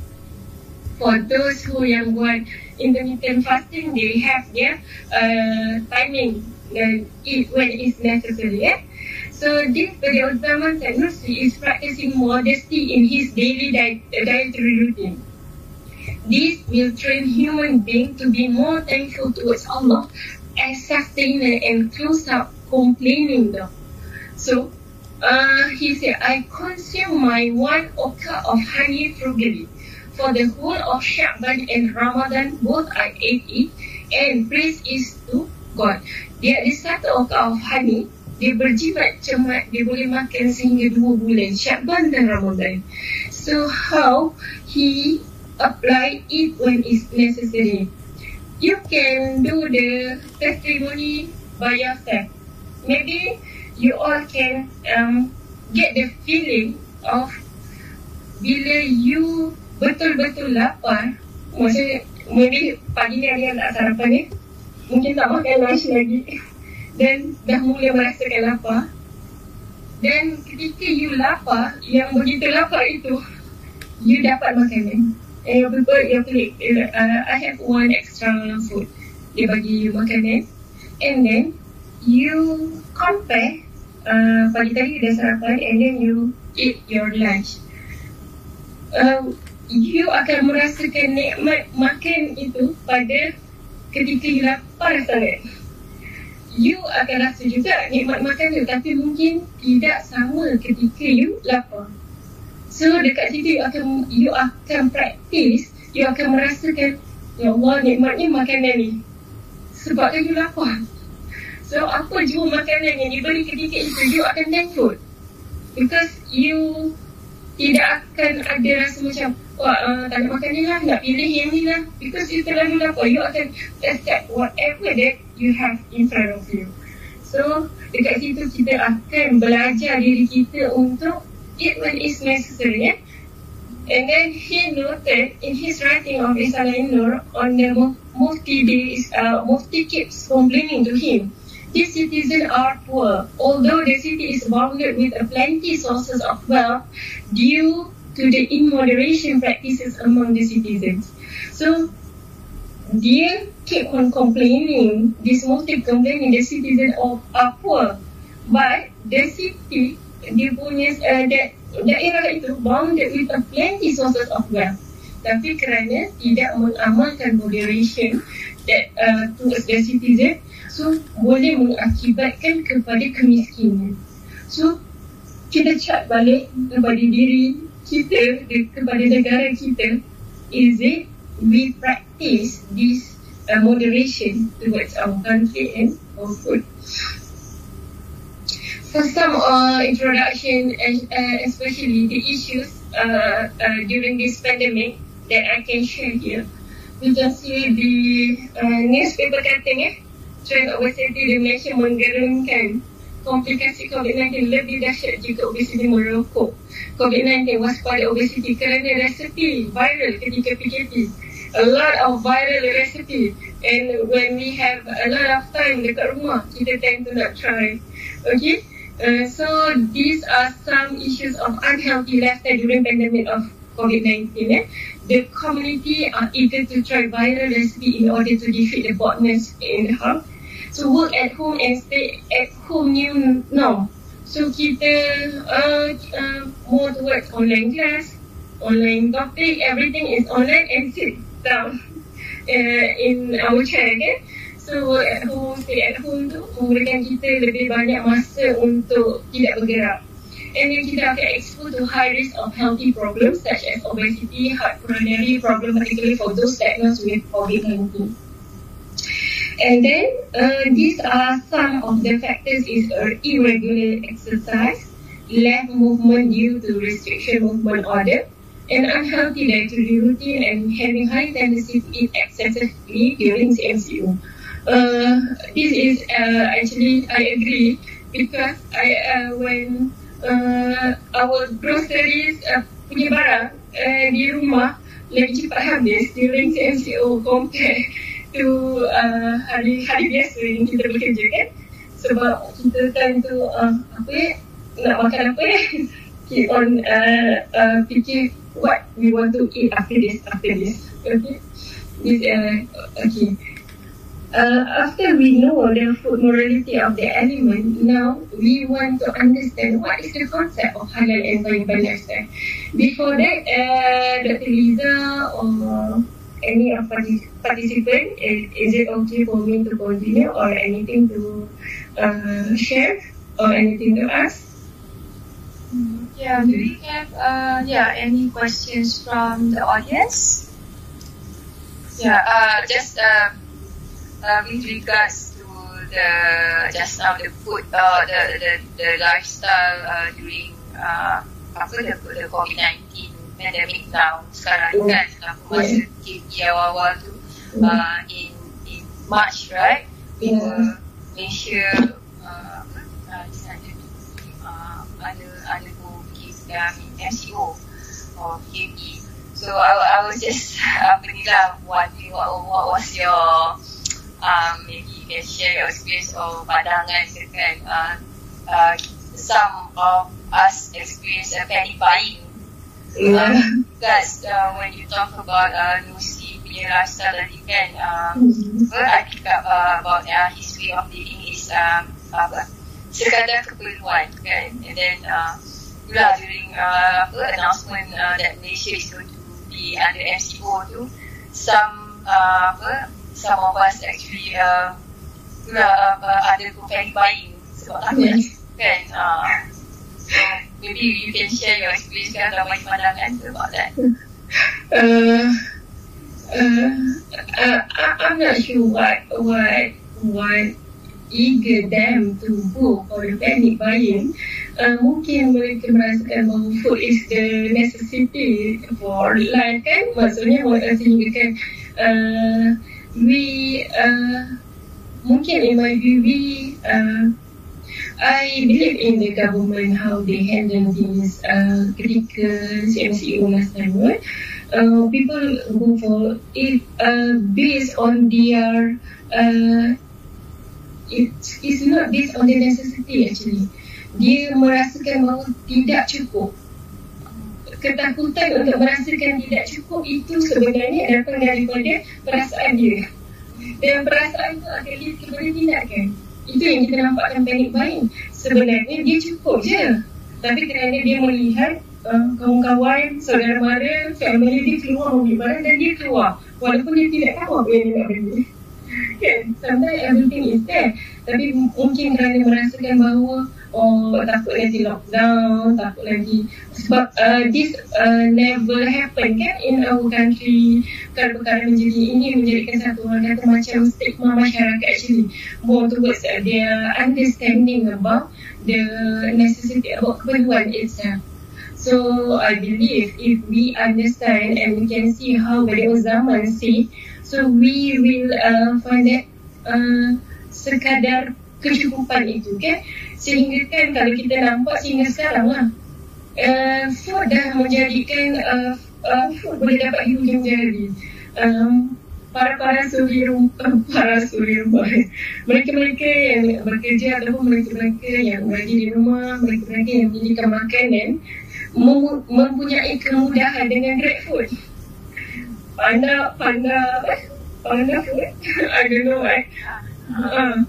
For those who yang buat intermittent fasting, they have their uh, timing and eat when is necessary. Yeah? So this Beliau Zaman Sanusi is practicing modesty in his daily diet, dietary routine. This will train human being to be more thankful towards Allah sustain and close up complaining though. So uh, he said, I consume my one oka of honey frugally. For the whole of Sha'ban and Ramadan, both I ate it, and praise is to God. Dia ada satu oka of honey, dia berjimat cemat, dia boleh makan sehingga dua bulan, Syakban dan Ramadan. So how he apply it when is necessary. You can do the testimony by yourself. Maybe you all can um, get the feeling of bila you betul-betul lapar, maksudnya maybe pagi ni ada nak sarapan ni, mungkin tak makan lunch lagi dan dah mula merasakan lapar. Dan ketika you lapar, yang begitu lapar itu, you dapat makanan. And your people, your colleague, uh, I have one extra food. Dia bagi you makanan. And then, you compare pagi tadi dah sarapan and then you eat your lunch. Uh, you akan merasakan nikmat makan itu pada ketika you lapar sangat. You akan rasa juga nikmat makan tu tapi mungkin tidak sama ketika you lapar. So dekat situ you akan you akan practice, you akan merasakan ya Allah nikmatnya makanan ni. Sebab kan you lapar. So apa jua makanan yang diberi ketika itu you akan thankful. Because you tidak akan ada rasa macam Wah, uh, tak nak makan ni lah, nak pilih yang ni lah Because you terlalu lapar, you akan accept whatever that you have in front of you So, dekat situ kita akan belajar diri kita untuk Eat when is necessary, eh? And then he noted in his writing of Isalah Nur on the Mufti uh, Mufti keeps complaining to him these citizens are poor, although the city is bounded with a plenty sources of wealth due to the immoderation practices among the citizens. So, they keep on complaining, this motive complaining the citizens of are poor, but the city, dia punya, uh, that, daerah itu bounded with a plenty sources of wealth. Tapi kerana tidak mengamalkan moderation that uh, towards the citizen, So boleh mengakibatkan kepada kemiskinan. So kita cek balik kepada diri kita, kepada negara kita, is it we practice this uh, moderation towards our country and our food. For some uh, introduction, uh, especially the issues uh, uh, during this pandemic that I can share here, we can see the uh, newspaper cutting eh, trend obesiti di Malaysia menggerunkan komplikasi COVID-19 lebih dahsyat jika obesiti merokok. COVID-19 waspada obesiti kerana resepi viral ketika PKP. A lot of viral recipe and when we have a lot of time dekat rumah, kita tend to not try. Okay? Uh, so these are some issues of unhealthy lifestyle during pandemic of COVID-19. Eh? The community are eager to try viral recipe in order to defeat the boldness in the to work at home and stay at home new now. So kita uh, uh, more towards online class, online topic, everything is online and sit down uh, in our chair. Okay? So work at home, stay at home tu memberikan kita lebih banyak masa untuk tidak bergerak. And then kita akan exposed to high risk of healthy problems such as obesity, heart coronary problem, particularly for those diagnosed with COVID-19. And then uh, these are some of the factors is uh, irregular exercise, lack movement due to restriction movement order, and unhealthy dietary routine and having high tendency to eat excessively during CMCU. Uh, this is uh, actually I agree because I uh, when uh, our groceries uh, punya barang uh, di rumah lebih cepat habis during CMCO compare tu uh, hari hari biasa yang kita bekerja kan? Sebab kita kan tu uh, apa ya nak makan apa ya keep on uh, uh, fikir what we want to eat after this after this. Okay? This uh, okay. Uh, after we know the food morality of the element now we want to understand what is the concept of halal and lifestyle. Before that uh, Dr. Liza or any of participant, is, is it okay for me to continue or anything to uh, share or anything to ask? Yeah, do we have uh, yeah any questions from the audience? Yeah, uh, just uh, uh, with regards to the just now the food, uh, the the the lifestyle uh, during uh, apa the, the COVID nineteen pandemic now sekarang ni kan aku masa KP awal-awal tu uh, in in March right? Yeah. Malaysia uh, uh, di sana tu. Uh, ada ada go pergi um, MCO or KP so I, I was just apa ni lah wondering what, what was your um, maybe you can share your experience or pandangan kan. Uh, uh, some of us experience a panic buying Yeah. uh, because uh, when you talk about uh, Lucy punya lifestyle tadi kan uh, Hmm. apa I pick up uh, about uh, his way of living is um, apa sekadar keperluan kan and then uh, pula during uh, apa announcement uh, that Malaysia is going to be under MCO tu some uh, apa some of us actually uh, pula uh, ada panic buying sebab takut Yes. kan uh, maybe you can share your experience kan atau bagi pandangan about that Uh, uh, uh, I'm not sure what what what eager them to go for the panic buying. Uh, mungkin mereka merasakan bahawa food is the necessity for life kan. Maksudnya sehingga kan uh, we uh, mungkin in my view we uh, I believe in the government how they handle this uh, ketika CMCO last time right? uh, people go for it uh, based on their uh, it is not based on their necessity actually. Dia merasakan bahawa tidak cukup. Ketakutan untuk merasakan tidak cukup itu sebenarnya datang daripada perasaan dia. Dan perasaan itu akan lead kepada tindakan itu yang kita nampakkan panic buying sebenarnya dia cukup je. Tapi kerana dia melihat uh, kawan-kawan, saudara mara, family dia keluar ambil barang dan dia keluar. Walaupun dia tidak tahu apa yang dia nak beli. Kan? Sometimes everything is there tapi mungkin kerana merasakan bahawa oh takut nanti lockdown takut lagi. Sebab uh, this uh, never happen kan in our country. Perkara-perkara menjadi ini menjadikan satu orang kata macam stigma masyarakat actually. More towards uh, their understanding about the necessity about keperluan itself. So I believe if we understand and we can see how beliau zaman see, so we will uh, find that uh, sekadar kecukupan itu kan sehingga kan kalau kita nampak sehingga sekarang lah. Uh, food dah menjadikan uh, uh, food boleh dapat hujung jari. Um, para-para suri rumah para suri rumah. Mereka-mereka yang bekerja ataupun mereka-mereka yang berada di rumah mereka-mereka yang menyediakan makanan mem- mempunyai kemudahan dengan grab food. Panda panda panda food? I don't know why uh,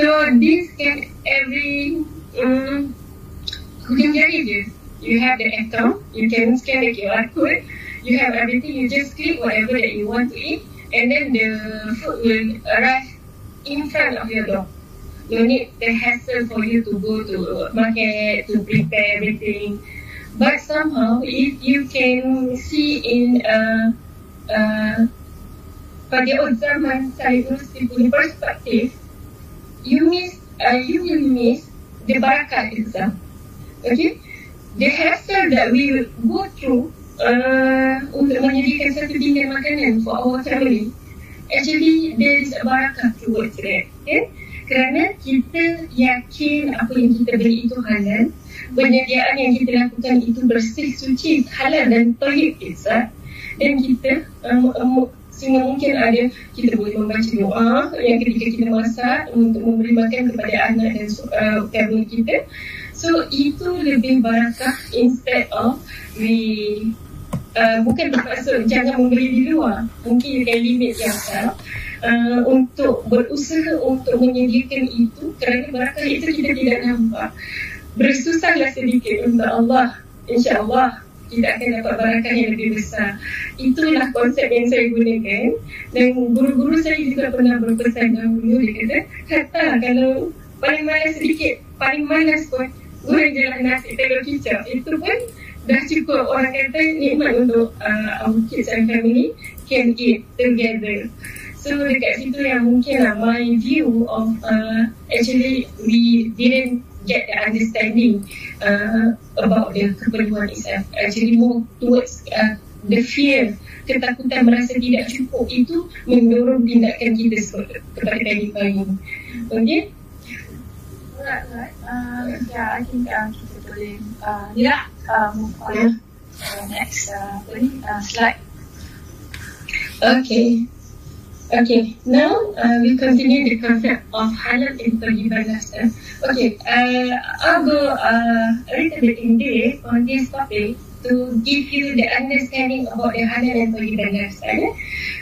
so this can every um, hujung jari je you have the account you can scan the QR code you have everything you just click whatever that you want to eat and then the food will arrive in front of your door. No need the hassle for you to go to market to prepare everything. But somehow if you can see in uh, uh, pada zaman saya Rusdi punya perspektif you miss uh, you will miss the barakat itself. Okay? The hassle that we go through uh, untuk menyediakan satu pinggan makanan for our family actually there is a barakah towards that. Okay? Kerana kita yakin apa yang kita beli itu halal penyediaan yang kita lakukan itu bersih suci halal dan tohib itself. Dan kita um, um, sehingga mungkin ada kita boleh membaca doa yang ketika kita masak untuk memberi makan kepada anak dan uh, family kita. So itu lebih barakah instead of we uh, bukan bermaksud jangan membeli di luar. Mungkin you can limit yourself uh, untuk berusaha untuk menyediakan itu kerana barakah itu kita tidak nampak. Bersusahlah sedikit untuk Allah insyaAllah kita akan dapat barakah yang lebih besar itulah konsep yang saya gunakan dan guru-guru saya juga pernah berpesan dahulu dia kata kata kalau paling malas sedikit paling malas pun goreng je lah nasi telur kicap. Itu pun dah cukup orang kata nikmat untuk uh, our kids and family can eat together. So dekat situ yang mungkin lah my view of uh, actually we didn't get the understanding uh, about the keperluan itself. Actually more towards uh, the fear, ketakutan merasa tidak cukup itu mendorong tindakan kita kepada tadi pagi. Okay? Alright, alright. Uh, yeah, I think uh, kita boleh uh, ni lah uh, move on. Yeah. Uh, next, uh, uh, slide. Okay. Okay, now uh, we continue the concept of halal and tayyiban nafsa. Okay, uh, I'll go uh, a little bit in depth on this topic to give you the understanding about the halal and nafsa. Yeah?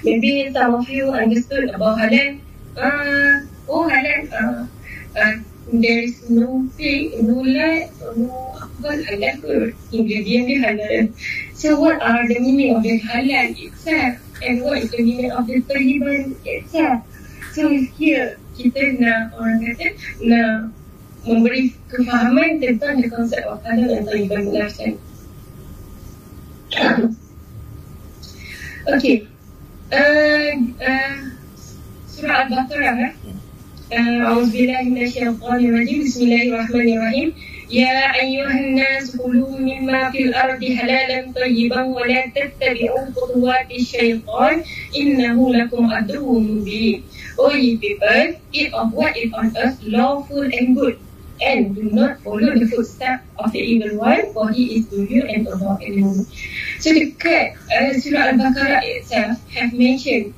Maybe some of you understood about halal. Uh, oh, halal. Uh, uh, there is no pig, no light, no apa halal food. Ingredient halal. So what are the meaning of the halal itself? And what is the meaning of the Taliban itself. So here kita nak orang kata nak memberi kefahaman tentang the konsep of halal dan Taliban menjelaskan. okay. Uh, uh, surah Al-Baqarah. Uh, Auzubillahi minasyaitonirrajim. Bismillahirrahmanirrahim. يا أيها الناس كلوا مما في الأرض حلالا طيبا ولا تتبعوا خطوات الشيطان إنه لكم عدو مبين O ye people, eat of what is on earth lawful and good, and do not follow the footsteps of the evil one, for he is to you and to all enemy. So dekat uh, surah Al-Baqarah itself have mentioned,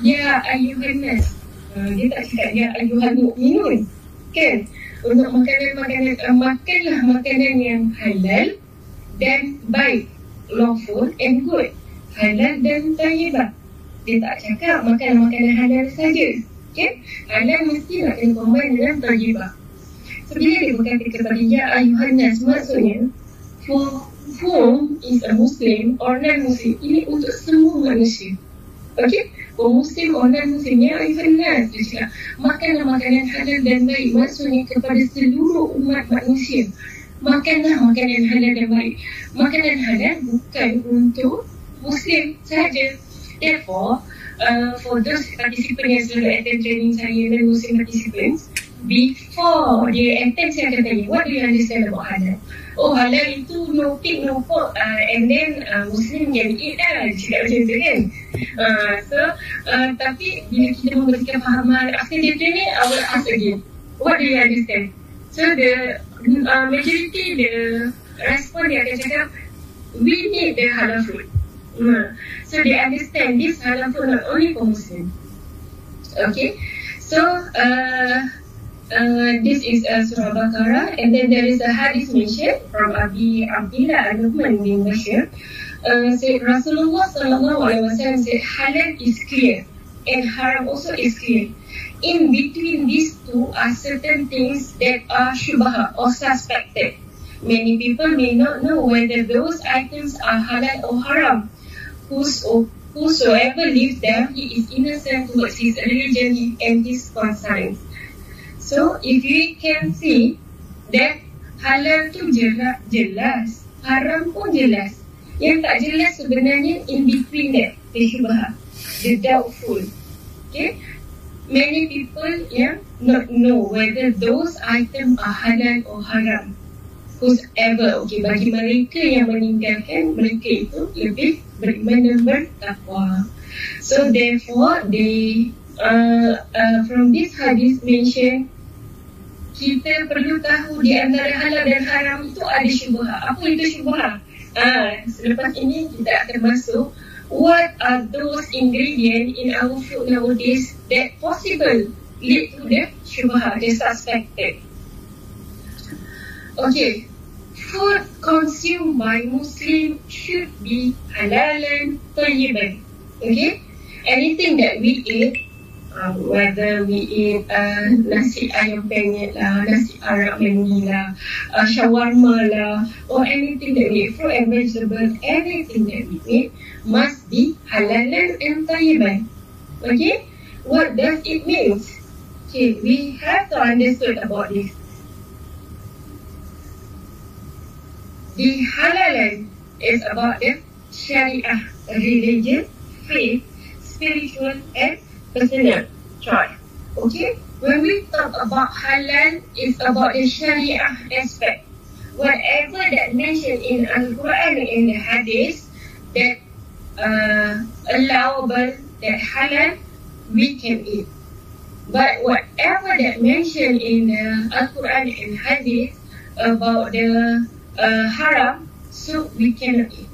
Ya ayuhan nas, uh, dia tak cakap Ya ayuhan mu'minun, kan? untuk makanan-makanan uh, makanlah makanan yang halal dan baik. Lawful and good. Halal dan tayyibah. Dia tak cakap makan makanan halal saja. Okay? halal mesti nak kena combine dengan tayyibah. So bila dia berkata kepada ya ayuhan nas maksudnya for whom is a muslim or non-muslim. Ini untuk semua manusia. Okay Oh muslim orang muslim ya dia cakap. Makanlah makanan halal dan baik. Maksudnya kepada seluruh umat manusia. Makanlah makanan halal dan baik. Makanan halal bukan untuk muslim sahaja. Therefore uh, for those participants yang selalu attend training saya dan muslim participants before dia attend saya akan tanya what do you understand about halal oh halal itu no pig no pork uh, and then uh, muslim can eat lah cakap macam tu kan. Uh, so uh, tapi bila kita memberikan fahaman after the training I will ask again. What do you understand? So the uh, majority the respond dia akan cakap we need the halal food. Uh, so they understand this halal food not only for muslim. Okay? So uh, Uh, this is uh, Surah Baqarah and then there is a hadith mention from Abi Abdullah Al-Nuhman bin Bashir uh, Rasulullah sallallahu alaihi wasallam said halal is clear and haram also is clear. In between these two are certain things that are shubha or suspected. Many people may not know whether those items are halal or haram. Whoso, whosoever lives them he is innocent towards his religion and his conscience So if we can see that halal tu jelas, jelas, haram pun jelas. Yang tak jelas sebenarnya in between that, syubha, the doubtful. Okay, many people yang not know whether those items are halal or haram. Whoever, okay, bagi mereka yang meninggalkan, mereka itu lebih beriman dan bertakwa. So therefore, they uh, uh, from this hadith mention kita perlu tahu di antara halal dan haram itu ada syubha. Apa itu syubha? Ah, selepas ini kita akan masuk what are those ingredients in our food nowadays that possible lead to the syubha, the suspected. Okay, food consumed by Muslim should be halal and tayyiban. Okay, anything that we eat uh, whether we eat uh, nasi ayam penyet lah, nasi Arab mandi lah, uh, shawarma lah, or anything that we eat, fruit and vegetable, anything that we eat must be halal and tayyiban. Okay? What does it mean? Okay, we have to understand about this. the halalan is about the syariah, religion, faith, spiritual and personal choice. Okay? When we talk about halal, it's about the syariah aspect. Whatever that mentioned in Al-Quran and the Hadith that uh, allowable, that halal, we can eat. But whatever that mentioned in the Al-Quran and Hadith about the uh, haram, so we cannot eat.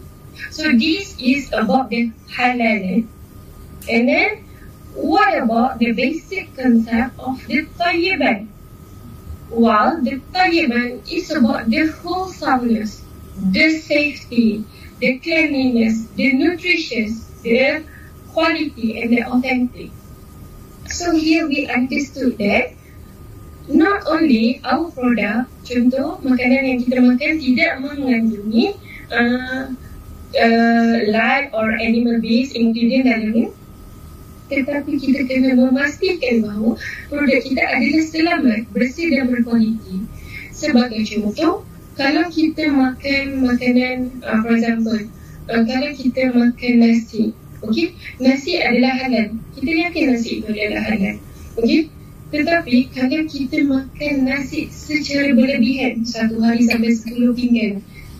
So this is about the halal. And then, what about the basic concept of the tayyiban? While the tayyiban is about the wholesomeness, the safety, the cleanliness, the nutritious, the quality and the authentic. So here we understood that not only our product, contoh makanan yang kita makan tidak mengandungi uh, uh, live or animal based ingredient dalamnya tetapi kita kena memastikan bahawa produk kita adalah selamat, bersih dan berkualiti. Sebagai contoh, kalau kita makan makanan, uh, for example, uh, kalau kita makan nasi, okay, nasi adalah halal. Kita yakin nasi itu adalah halal. Okay, tetapi kalau kita makan nasi secara berlebihan, satu hari sampai 10 pinggan,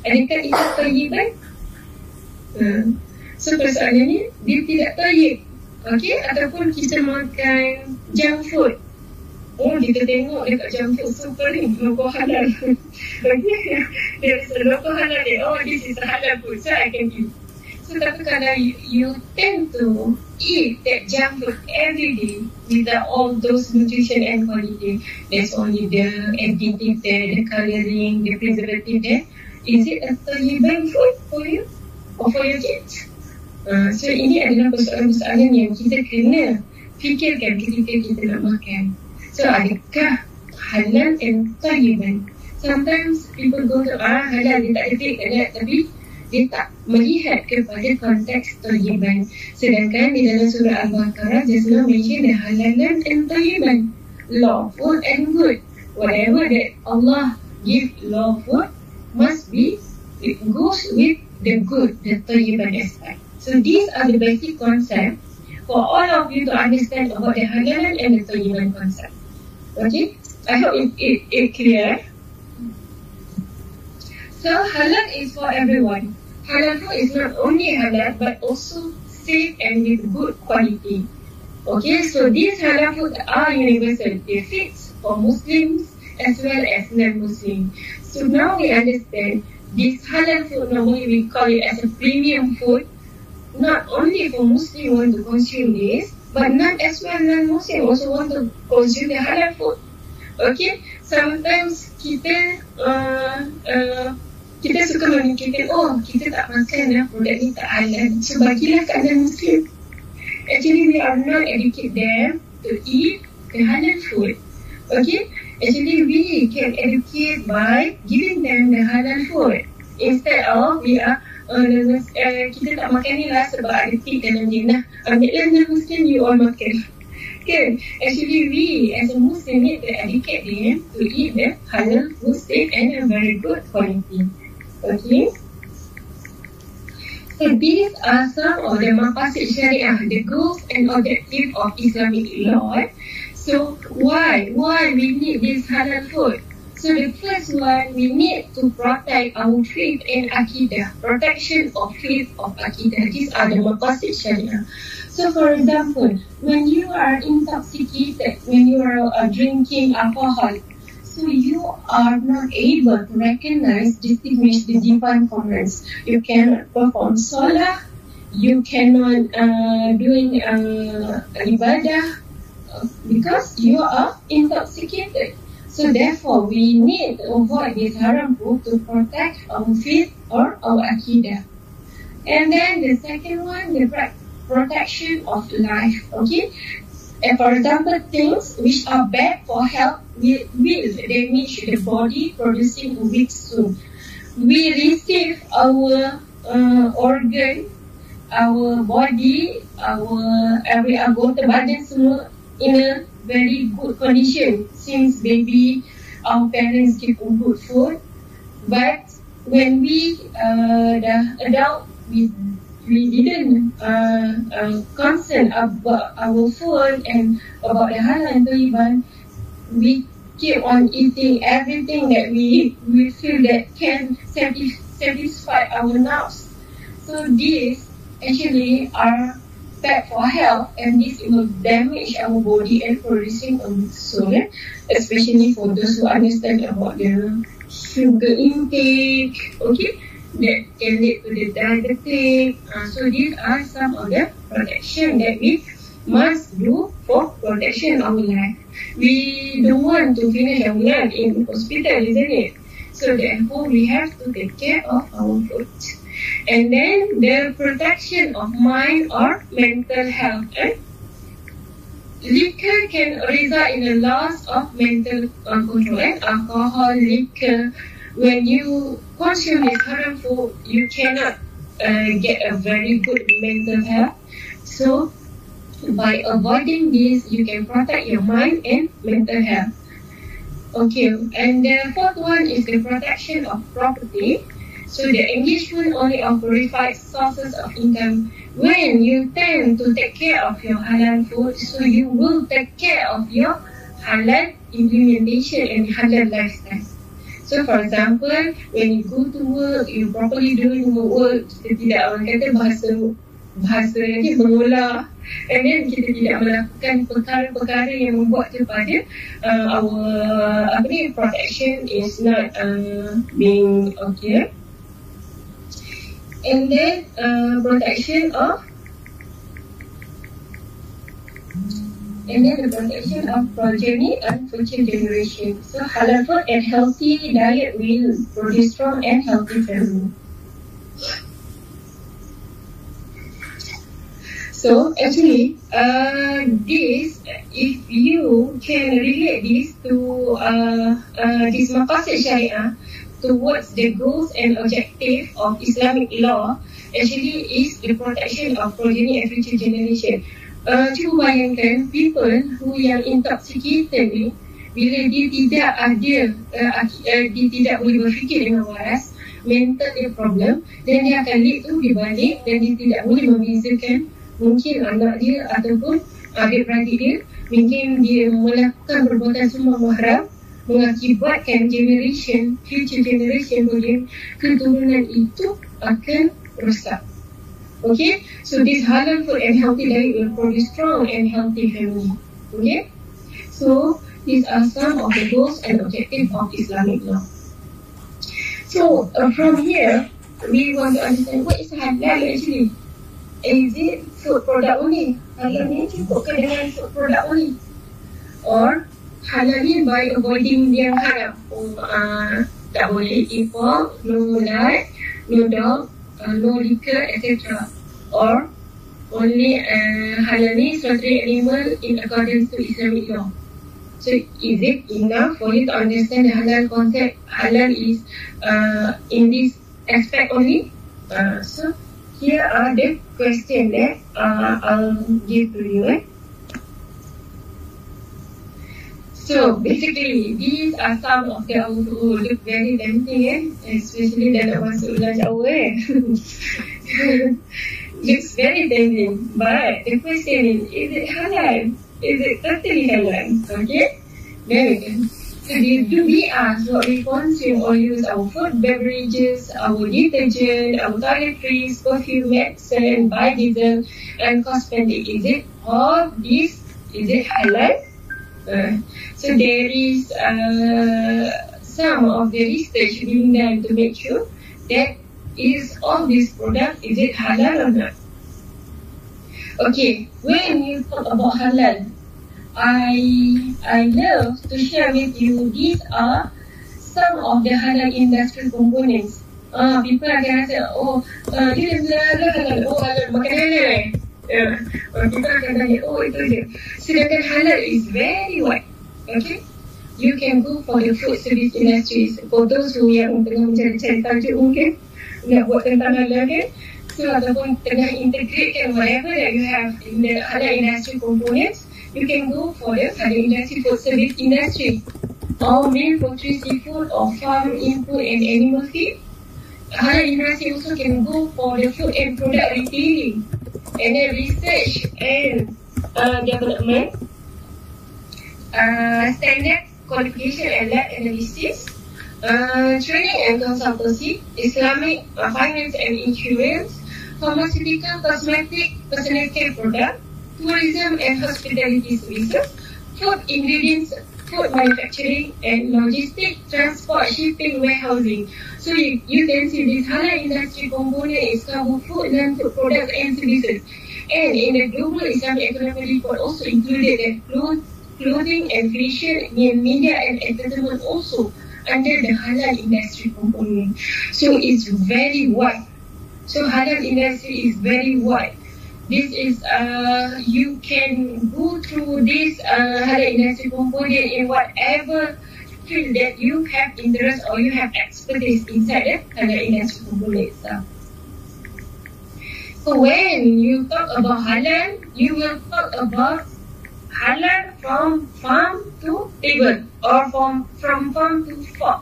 adakah itu tayyiban? Uh, so persoalannya dia tidak tayyib. Okey, ataupun kita makan junk food. Oh, kita tengok dekat junk food super ni, logo halal. Okey, there is a logo halal there. Oh, this is halal food, so I can eat. So, tapi kalau you, you tend to eat that junk food every day without all those nutrition and quality, there's only the additive there, the coloring, the preservative there. Is it a tayyiban food for you? or for your kids. Uh, so ini adalah persoalan-persoalan yang kita kena fikirkan ketika kita nak makan. So adakah halal and tayyiban? Sometimes people go to ah halal dia tak ada kan tapi dia tak melihat kepada konteks tayyiban. Sedangkan di dalam surah Al-Baqarah just now mention the halalan and tayyiban. Lawful and good. Whatever that Allah give lawful must be it goes with the good, the tayyiban aspect. So these are the basic concepts for all of you to understand about the halal and the tayyiban concept. Okay, I hope it, it, it clear. So halal is for everyone. Halal food is not only halal but also safe and with good quality. Okay, so these halal food are universal. They fit for Muslims as well as non-Muslims. So now we understand this halal food normally we call it as a premium food. Not only for Muslim want to consume this, but not as well non-Muslim also want to consume the halal food. Okay, sometimes kita uh, uh, kita suka memikirkan oh kita tak makan ya produk ni tak halal. So bagilah kat non-Muslim. Actually we are not educate them to eat the halal food. Okay, actually we can educate by giving them the halal food instead of we are uh, uh, kita tak makan ni lah sebab ada tik dalam dia nah ambil lah non muslim you all makan Okay, actually we as a Muslim need to educate them to eat the halal food safe and a very good quality. Okay. So these are some of the maqasid syariah, the goals and objectives of Islamic law. So why? Why we need this halal food? So the first one, we need to protect our faith and akidah. Protection of faith of akidah. These are the maqasid syariah. So for example, when you are intoxicated, when you are uh, drinking alcohol, so you are not able to recognize, distinguish the divine commands. You cannot perform salah, you cannot uh, doing uh, ibadah uh, because you are intoxicated. So therefore, we need to avoid this haram food to protect our faith or our akidah. And then the second one, the protection of life. Okay, and for example, things which are bad for health will, will damage the body, producing weak soon. We receive our uh, organ, our body, our every badan semua in a very good condition since baby our parents give good food. But when we uh, dah adult, we we didn't uh, uh, concern about our food and about the halal Taliban. We keep on eating everything that we we feel that can satis- satisfy our nerves. So these actually are bad for health and this will damage our body and producing our soul, eh? especially for those who understand about the sugar intake, okay, that can lead to the diabetic. Uh, so these are some of the protection that we must do for protection our life. We don't want to finish our life in hospital, isn't it? So therefore, we have to take care of our food. And then the protection of mind or mental health. Eh? Liquor can result in a loss of mental uh, control. Eh? Alcohol, liquor. When you consume this harmful, you cannot uh, get a very good mental health. So by avoiding this, you can protect your mind and mental health. Okay, and the fourth one is the protection of property. So the engagement only of verified sources of income. When you tend to take care of your halal food, so you will take care of your halal implementation and halal lifestyle. So for example, when you go to work, you properly doing your work, kita tidak orang kata bahasa bahasa nanti mengolah and then kita tidak melakukan perkara-perkara yang membuat kepada uh, our apa ni protection is not uh, being okay and then uh, protection of and then the protection of progeny and future generation. So halal food and healthy diet will produce strong and healthy family. So actually, uh, this if you can relate this to uh, uh, this maqasid syariah towards the goals and objective of Islamic law, actually is the protection of progeny and future generation. Uh, cuba bayangkan people who yang intoxicated ni bila dia tidak ada uh, uh, dia tidak boleh berfikir dengan waras mental dia problem dan dia akan lead tu dia balik dan dia tidak boleh membezakan mungkin anak dia ataupun adik-beradik dia mungkin dia melakukan perbuatan semua mahram mengakibatkan generation future generation boleh keturunan itu akan rosak Okay, so this halal food and healthy diet will produce strong and healthy family. Okay, so these are some of the goals and objectives of Islamic law. So uh, from here, we want to understand what is halal actually. Is it food product only? Halal ni cukup ke dengan food product only? Or halal ni by avoiding yang haram? Oh, uh, tak boleh pork, no nut, no dog, uh, no liquor, etc. Or only uh, halal ni slaughtering animal in accordance to Islamic law. So is it enough for you to understand the halal concept? Halal is uh, in this aspect only. Uh, so here are the question that uh, I'll give to you. Eh? So basically, these are some of the who look very tempting, eh? especially dalam masuk lunch hour. Eh? Looks very tempting, but the question is, is it halal? Is it totally halal? Okay, go. So do we ask what we consume or use our food, beverages, our detergent, our toiletries, perfume, medicine, biodiesel, and cosmetic? Is it all these? Is it halal? Uh, so there is uh, some of the research being done to make sure that is all these products is it halal or not? Okay, when you talk about halal, I I love to share with you these are some of the halal industry components. Ah, uh, people akan rasa oh, uh, dia halal halal oh halal makan halal eh. Yeah. Uh, kita akan tanya oh itu dia. Sedangkan halal is very wide. Okay. You can go for the food service industries. For those who yang tengah mencari-cari tajuk mungkin nak buat tentang halal kan. So ataupun tengah integrate whatever that you have in the halal industry components, you can go for the halal industry food service industry. Or milk, poultry, seafood or farm input and animal feed. halal industry also can go for the food and product retailing and then research? And uh, development, uh, standard qualification and lab analysis, uh, training and consultancy, Islamic uh, finance and insurance, pharmaceutical, cosmetic, personal care product, tourism and hospitality services, food ingredients, food manufacturing and logistics, transport, shipping, warehousing. So you, you can see this halal industry component is cover food, non-food products and services. And in the global Islamic economic report also included that clothes, clothing and fashion, media and entertainment also under the halal industry component. So it's very wide. So halal industry is very wide. This is uh, you can go through this uh, halal industry component in whatever field that you have interest or you have expertise inside halal industry component itself. So when you talk about halal, you will talk about halal from farm to table or from, from farm to fork.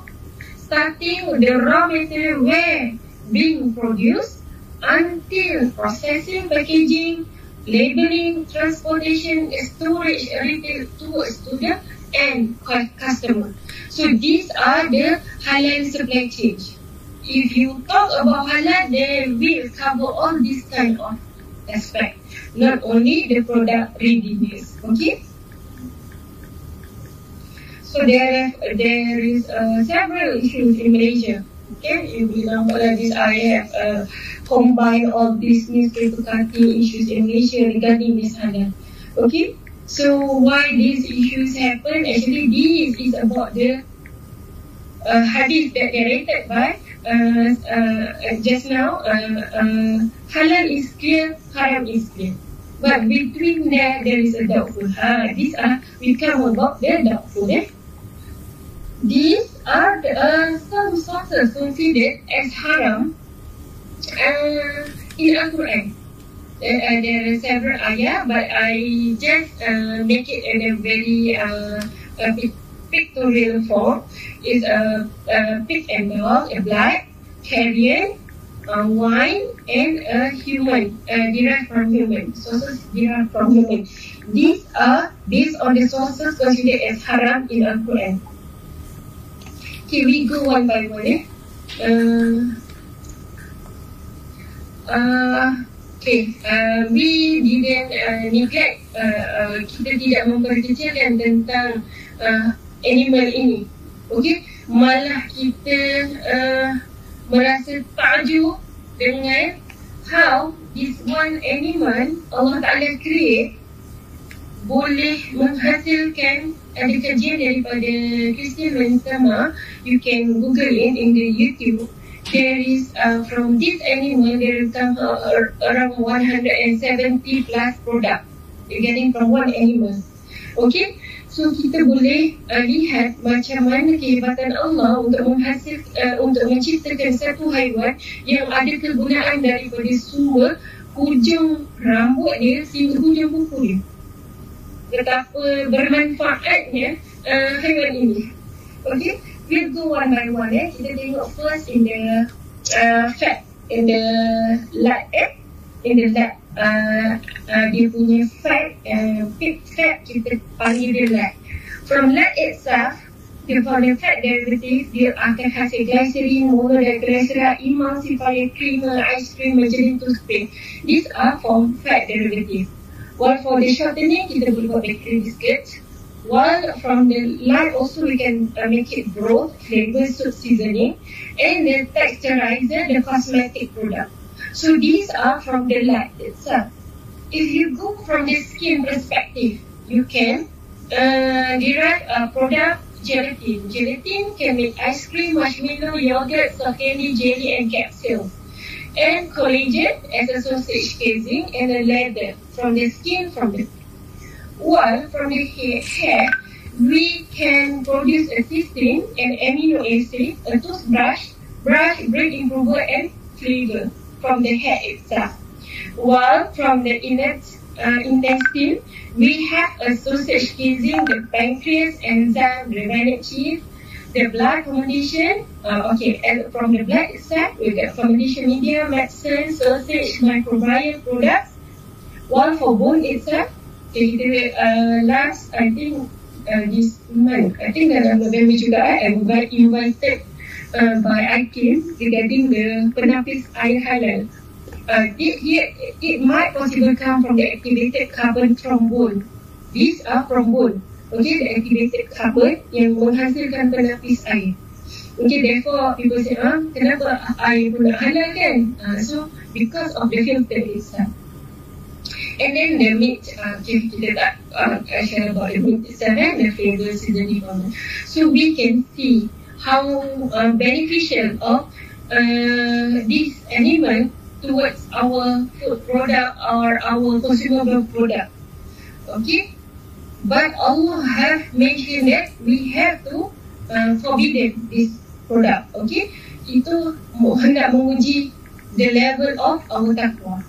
Starting with the raw material where being produced until processing, packaging, labeling, transportation, storage, retail towards to the end customer. So these are the halal supply chain. If you talk about halal, they will cover all these kind of aspect, not only the product readiness. Okay. So there, there is uh, several issues in Malaysia. Okay, you bilang pada this I have uh, combined all newspaper cutting issues in Malaysia regarding this halal. Okay, so why these issues happen? Actually, this is about the uh, hadith that narrated by uh, uh, just now. Uh, uh, halal is clear, haram is clear. But between there, there is a doubtful. Ha, these are we come about the doubtful. Eh? These are the, uh, some sources considered as haram uh, in Al-Quran. There, uh, there are several ayat, but I just uh, make it in a very uh, a pictorial form. It's a, a pig and dog, a black, carrion, a wine, and a human, uh, derived from human. Sources derived from human. These are based on the sources considered as haram in Al-Quran. Okay, we go one by one. Eh? Uh, uh, okay, uh, we didn't uh, neglect, uh, uh, kita tidak memperkecilkan tentang uh, animal ini. Okay, malah kita uh, merasa takjub dengan how this one animal Allah Ta'ala create boleh menghasilkan ada kajian daripada Christian Benzema you can google it in the YouTube there is uh, from this animal there is uh, around 170 plus product getting from one animal. Okay? So kita boleh uh, lihat macam mana kehebatan Allah untuk menghasil uh, untuk menciptakan satu haiwan yang ada kegunaan daripada semua hujung rambut dia sehingga hujung kuku dia betapa bermanfaatnya uh, haiwan ini. Okay, we'll go one by one. Eh. Kita tengok first in the uh, fat, in the lard, eh? in the lard. Uh, uh, dia punya fat, uh, pig fat, kita panggil dia lard. From lard itself, dia punya fat derivative, dia akan hasil glycerin, monoglycerol, emulsifier, creamer, ice cream, margarine, toothpaste. These are from fat derivative. While for the shortening, kita boleh buat bakery biscuit. While from the lard also we can uh, make it broth, flavor, soup seasoning. And the texturizer, the cosmetic product. So these are from the lard itself. If you go from the skin perspective, you can uh, derive a product gelatin. Gelatin can make ice cream, marshmallow, yogurt, soft candy, jelly and capsules and collagen as a sausage casing and a leather from the skin from the while from the hair we can produce a cysteine and amino acid, a toothbrush, brush, brain improver and flavor from the hair itself. While from the innate uh, intestine, we have a sausage casing, the pancreas, enzyme, the rennet chief, the blood fermentation, uh, okay, and from the blood itself, we get fermentation media, medicine, sausage, microbiome products. One for bone itself, kita, uh, last, I think, uh, this month, I think dalam November juga, eh, I invited uh, by IKIM regarding the penapis air halal. Uh, it, it, it might possibly come from the activated carbon trombone. These are from bone. Okay, the activated carbon yang menghasilkan penapis air. Okay, therefore people say, ah, kenapa air pun nak halal kan? Uh, so, because of the filter itself. And then the meat, uh, kita tak uh, share about the meat itself and the flavor seasoning from it. So, we can see how uh, beneficial of uh, this animal towards our food product or our consumable product. Okay? But Allah have mentioned that we have to uh, forbidden this product. Okay, itu hendak menguji the level of our takwa.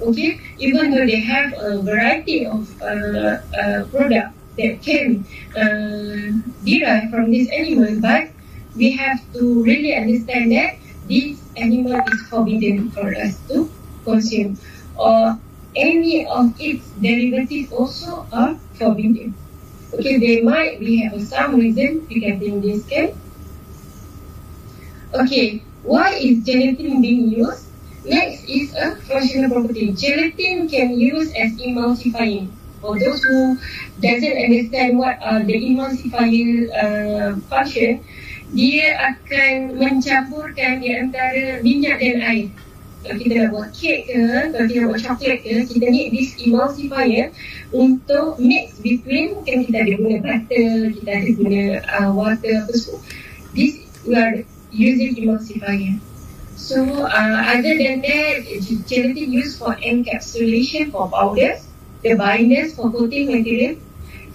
Okay, even though they have a variety of uh, uh, product that can uh, derive from this animal, but we have to really understand that this animal is forbidden for us to consume. Or any of its derivatives also are forbidden. Okay, they might we have some reason regarding this case. Okay, why is gelatin being used? Next is a functional property. Gelatin can use as emulsifying. For those who doesn't understand what are the emulsifier uh, function, dia akan mencampurkan di antara minyak dan air kalau kita nak buat kek ke, kalau kita nak buat coklat ke, kita need this emulsifier untuk mix between, kan kita ada guna butter, kita ada guna uh, water apa semua. This, we are using emulsifier. So, uh, other than that, gelatin used for encapsulation for powders, the binders for coating material,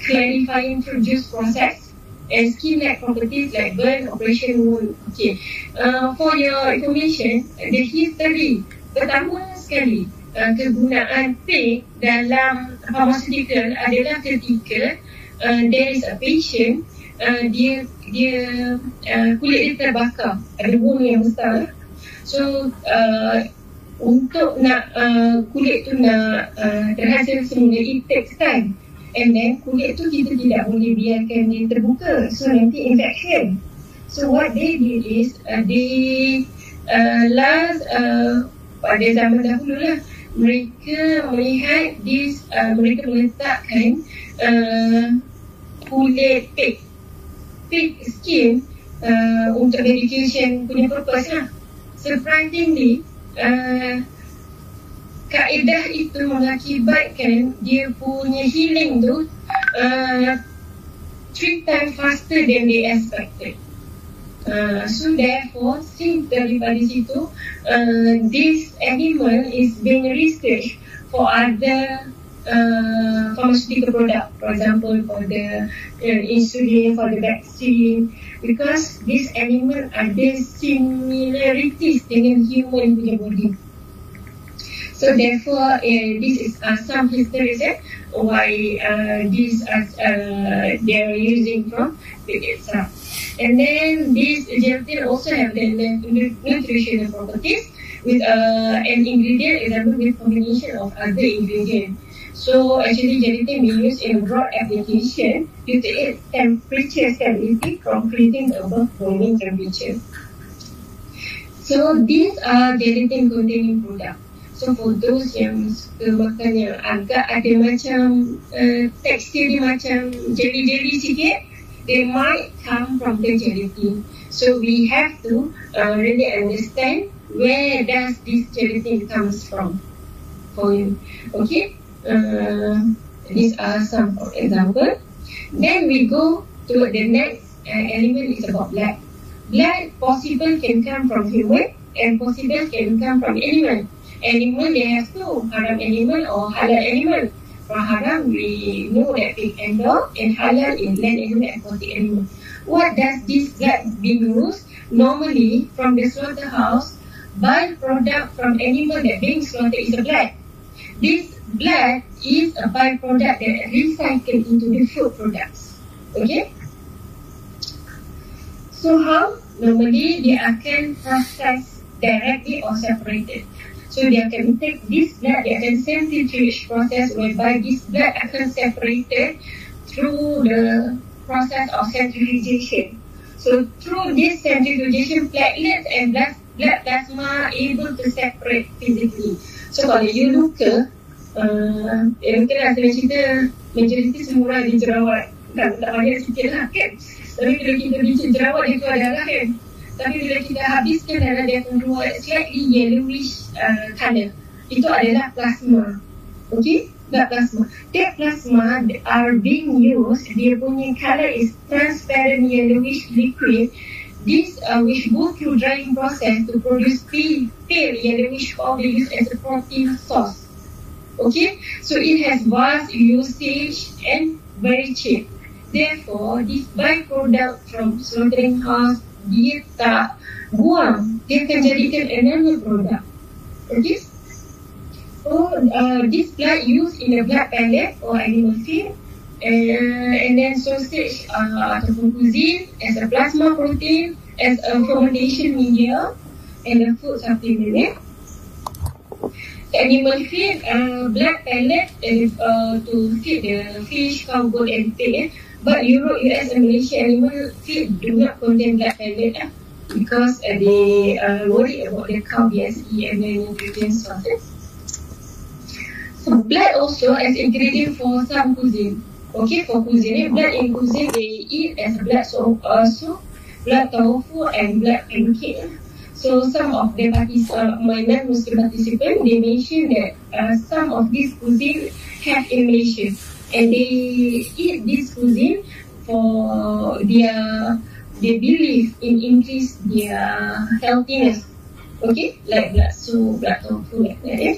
clarifying through juice process, and skin-like properties like burn, operation wound. Okay, uh, for your information, the history pertama sekali uh, kegunaan pig dalam pharmaceutical adalah ketika uh, there is a patient uh, dia dia uh, kulit dia terbakar, ada wound yang besar. So uh, untuk nak uh, kulit tu nak uh, terhasil semula, it takes time. And then kulit tu kita tidak boleh biarkan dia terbuka. So nanti infection. So what they did is uh, they uh, last uh, pada zaman dahulu lah mereka melihat this uh, mereka meletakkan uh, kulit pig pig skin uh, untuk medication punya purpose lah. Surprisingly, uh, kaedah itu mengakibatkan dia punya healing tu uh, three times faster than they expected. Uh, so therefore, since daripada situ, uh, this animal is being researched for other uh, pharmaceutical product, for example, for the uh, insulin, for the vaccine, because this animal ada similarities dengan human punya body. So therefore, uh, this is uh, some history eh, why uh, these are uh, they are using from the itself. And then this gelatin also have the nutritional properties with uh, an ingredient example with combination of other ingredients. So actually gelatin be used in broad application due to its temperature stability from freezing above boiling temperature. So these are gelatin containing products. So for those yang suka makan yang agak ada macam uh, tekstur dia macam jelly-jelly sikit, they might come from the gelatin. So we have to uh, really understand where does this gelatin comes from for you. Okay, uh, these are some example. Then we go to the next uh, element is about blood. Blood possible can come from human and possible can come from animal. Animal they have two haram animal or halal animal. For haram we know that pig and dog and halal is land animal and aquatic animal. What does this blood being used normally from the slaughterhouse byproduct from animal that being slaughtered is the blood this blood is a byproduct that recycled into the food products okay So how? Normally dia akan process directly or separated. So dia akan take this blood, dia akan centrifuge process whereby this blood akan separated through the process of centrifugation. So through this centrifugation, platelets and blood, blood plasma able to separate physically. So kalau you luka, uh, eh, mungkin saya cerita majoriti semua di jerawat. Tak, tak banyak sikit lah kan. Tapi bila kita bincang jerawat itu adalah kan. Tapi bila kita habiskan darah dia akan keluar slightly yellowish uh, color. Itu adalah plasma. Okay? Blood plasma. That plasma are being used, dia punya color is transparent yellowish liquid. This uh, which go through drying process to produce pale, pale yellowish form they use as a protein source. Okay, so it has vast usage and very cheap. Therefore, this byproduct from slaughtering house dia tak buang, dia akan jadikan another product. Okay. So, uh, this blood used in the blood pellet or animal feed uh, and then sausage uh, ataupun cuisine as a plasma protein, as a fermentation media and a food supplement. Eh? animal feed uh, blood pellet uh, to feed the fish, cow, goat and pig. Eh? But Europe, US and Malaysia animal feed do not contain blood pellet eh? because uh, they uh, worry about the cow BSE and the nutrient sources. So blood also as ingredient for some cuisine. Okay, for cuisine, blood in cuisine they eat as blood soup, uh, soup blood tofu and blood pancake. So some of the participants, my non-Muslim participants, they mentioned that uh, some of these cuisine have in Malaysia, and they eat this cuisine for their they believe in increase their healthiness. Okay, like blood soup, blood tofu, like that. Yeah?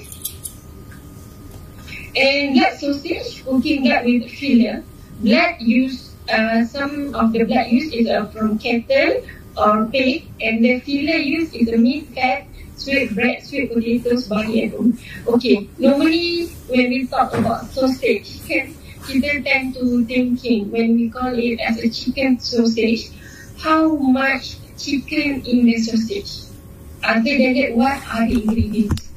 And blood sausage, cooking blood with filler. Blood use, uh, some of the blood used is uh, from cattle or pig and the filler used is a meat, fat, sweet bread, sweet potatoes, barley and oat. Okay, normally when we talk about sausage, people tend to thinking when we call it as a chicken sausage, how much chicken in the sausage? Other than that, what are the ingredients?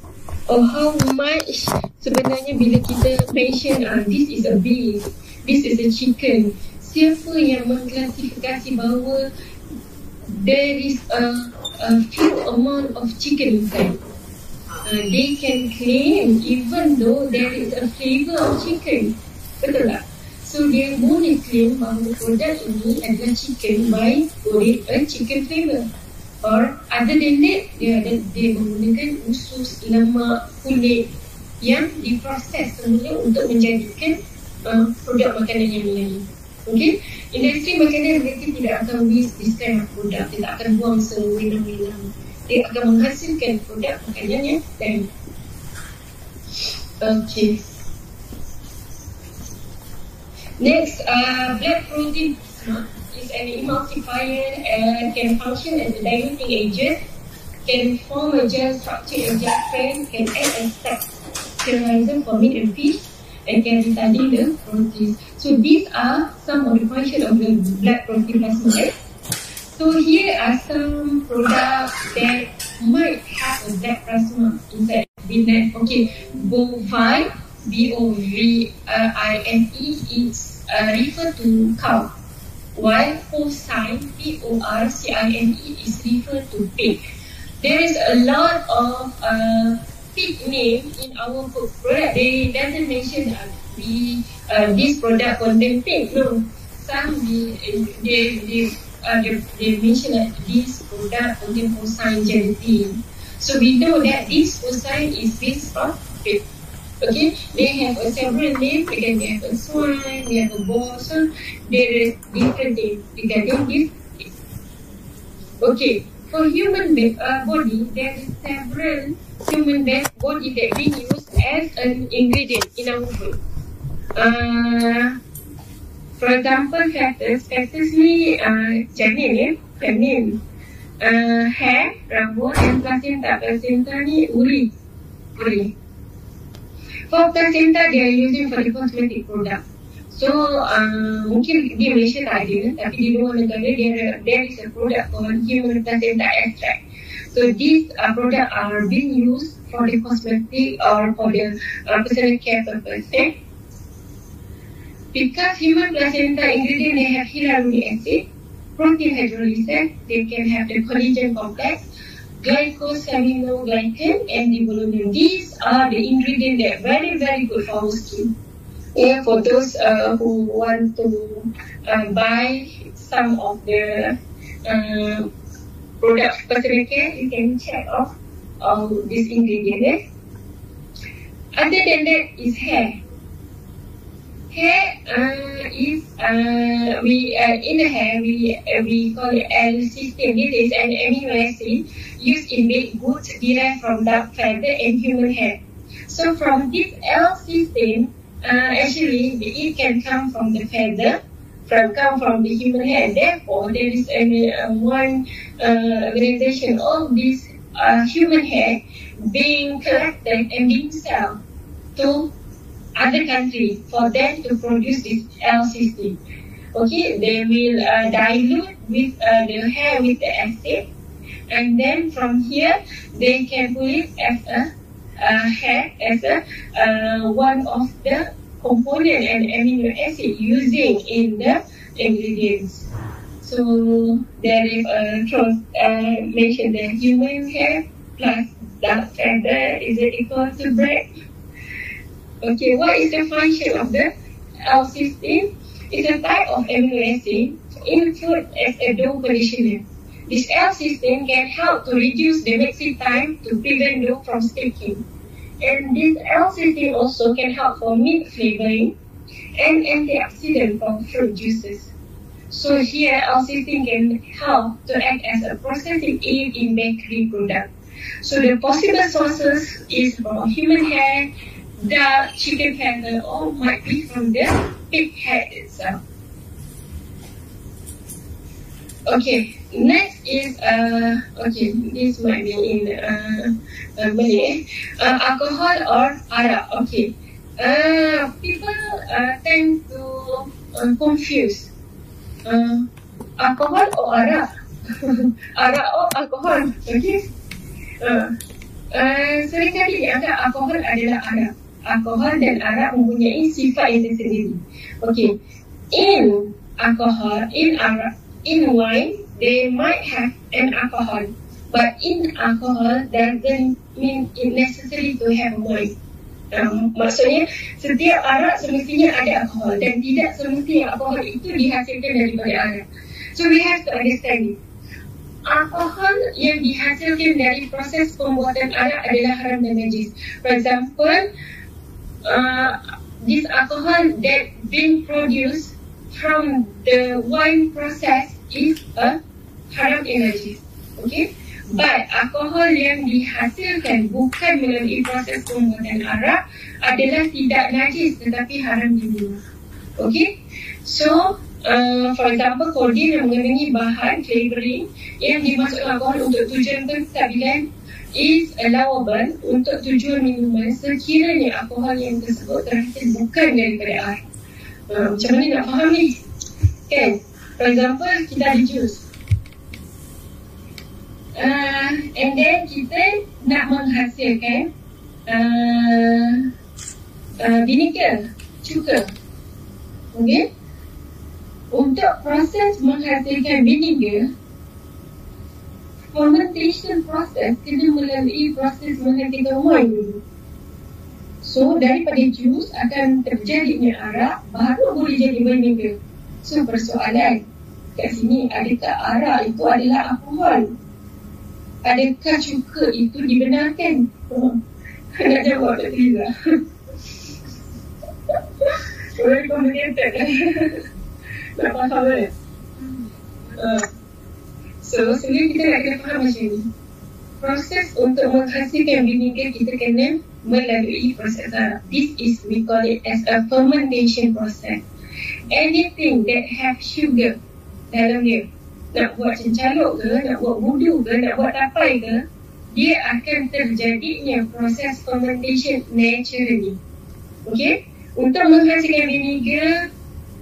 Or how much sebenarnya bila kita mention uh, this is a beef, this is a chicken, siapa yang mengklasifikasi bahawa there is a, a few amount of chicken inside. Uh, they can claim even though there is a flavor of chicken. Betul tak? So dia boleh claim bahawa produk ini adalah chicken by with a chicken flavor. Or than that, dia ada dia menggunakan usus lemak kulit yang diproses semula untuk menjadikan uh, produk makanan yang lain. Okay, industri makanan mereka tidak akan waste this kind of product. Dia tak akan buang sewenang-wenang. Dia akan menghasilkan produk makanan yang lain. Okay. Next, uh, blood protein is an emulsifier and can function as a diluting agent, can form a gel structure in gel frame, can act as sterilizer for meat and fish, and can study the protein. So these are some of the function of the blood protein plasma. So here are some products that might have a blood plasma inside. That okay, bovine, B O V I N E is uh, refer to cow, while porcine, P O R C I N E is refer to pig. There is a lot of uh, pig name in our book product. They doesn't mention that we uh, this product contain pig. No, some they they they, uh, they, they mention that this product contain porcine gelatin. So we know that this porcine is based on pig. Okay, they have a several. Again, they have a swine, they have a boar. So is different names regarding this. Okay, for human uh, body, there is several human body that we use as an ingredient in our food. Uh, for example, factors. Factors ni uh, janin ya, feminine. Uh, hair, rambut and placenta. Placenta ni uri. Uri. For placenta, they are using for the cosmetic product. So uh, mungkin di Malaysia tak ada tapi di luar negara there, there is a product called human placenta extract. So these uh, products are being used for the cosmetic or for the uh, personal care purpose. Eh? Because human placenta ingredient they have hyaluronic acid, protein hydrolysis, they can have the collagen complex, glycosaminoglycan and the These are the ingredients that are very very good for our skin. Yeah, for those uh, who want to uh, buy some of the uh, products personal care, you can check off all these ingredients. Eh? Other than that is hair. Hair uh, is uh, we uh, in the hair we uh, we call it L system. This is an amino acid used in make goods derived from duck feather and human hair. So from this L system, uh, actually it can come from the feather, from come from the human hair. Therefore, there is an, uh, one organization of this human hair being collected and being sold to other country for them to produce this L-cysteine. Okay, they will uh, dilute with uh, the hair with the acid and then from here they can put it as a uh, hair as a uh, one of the component and amino acid using in the ingredients. So there is a cross uh, mention the human hair plus duck feather is equal to bread? Okay, what is the function of the L-cysteine? It's a type of amino acid in food as a dough conditioner. This L-cysteine can help to reduce the mixing time to prevent dough from sticking. And this L-cysteine also can help for meat flavoring and antioxidant from fruit juices. So here L-cysteine can help to act as a processing aid in bakery product. So the possible sources is from human hair, duck, chicken feather, or might be from the pig hair itself. Okay, next is uh okay, this might be in uh, uh Malay. Uh, alcohol or arak. Okay. Uh, people uh, tend to uh, confuse uh, alcohol or arak. arak or alcohol. Okay. Uh, uh, seringkali dianggap alkohol adalah arak. Alkohol dan arak mempunyai sifat yang tersendiri. Okay. In alcohol, in arak, in wine, they might have an alcohol. But in alcohol doesn't mean it necessary to have wine. Um, maksudnya setiap arak semestinya ada alkohol dan tidak semestinya alkohol itu dihasilkan daripada arak. So we have to understand it. Alkohol yang dihasilkan dari proses pembuatan arak adalah haram dan najis. For example, uh, this alcohol that being produced from the wine process is a haram energy. Okay? But alkohol yang dihasilkan bukan melalui proses pembuatan arak adalah tidak najis tetapi haram juga. Okay? So, uh, for example, kodin yang mengandungi bahan flavoring yang dimasukkan alkohol untuk tujuan penstabilan is allowable untuk tujuan minuman sekiranya alkohol yang tersebut terhasil bukan daripada air. Uh, macam mana nak faham ni? Kan? For example, kita ada jus. Uh, and then kita nak menghasilkan uh, uh, vinegar, cuka. Okay? Untuk proses menghasilkan vinegar, fermentation proses kena melalui proses menghasilkan wine. So, daripada jus akan terjadinya arak, baru boleh jadi vinegar. So persoalan kat sini adakah arak itu adalah alkohol? Adakah cuka itu dibenarkan? Oh, nak jawab tak Tiza? Boleh complicated kan? nak faham kan? Uh, so sebenarnya kita nak kena faham macam ni. Proses untuk menghasilkan vinegar kita kena melalui proses arak. This is we call it as a fermentation process anything that have sugar dalam dia nak buat cencaluk ke, nak buat budu ke, nak buat tapai ke dia akan terjadinya proses fermentation naturally okay untuk menghasilkan vinegar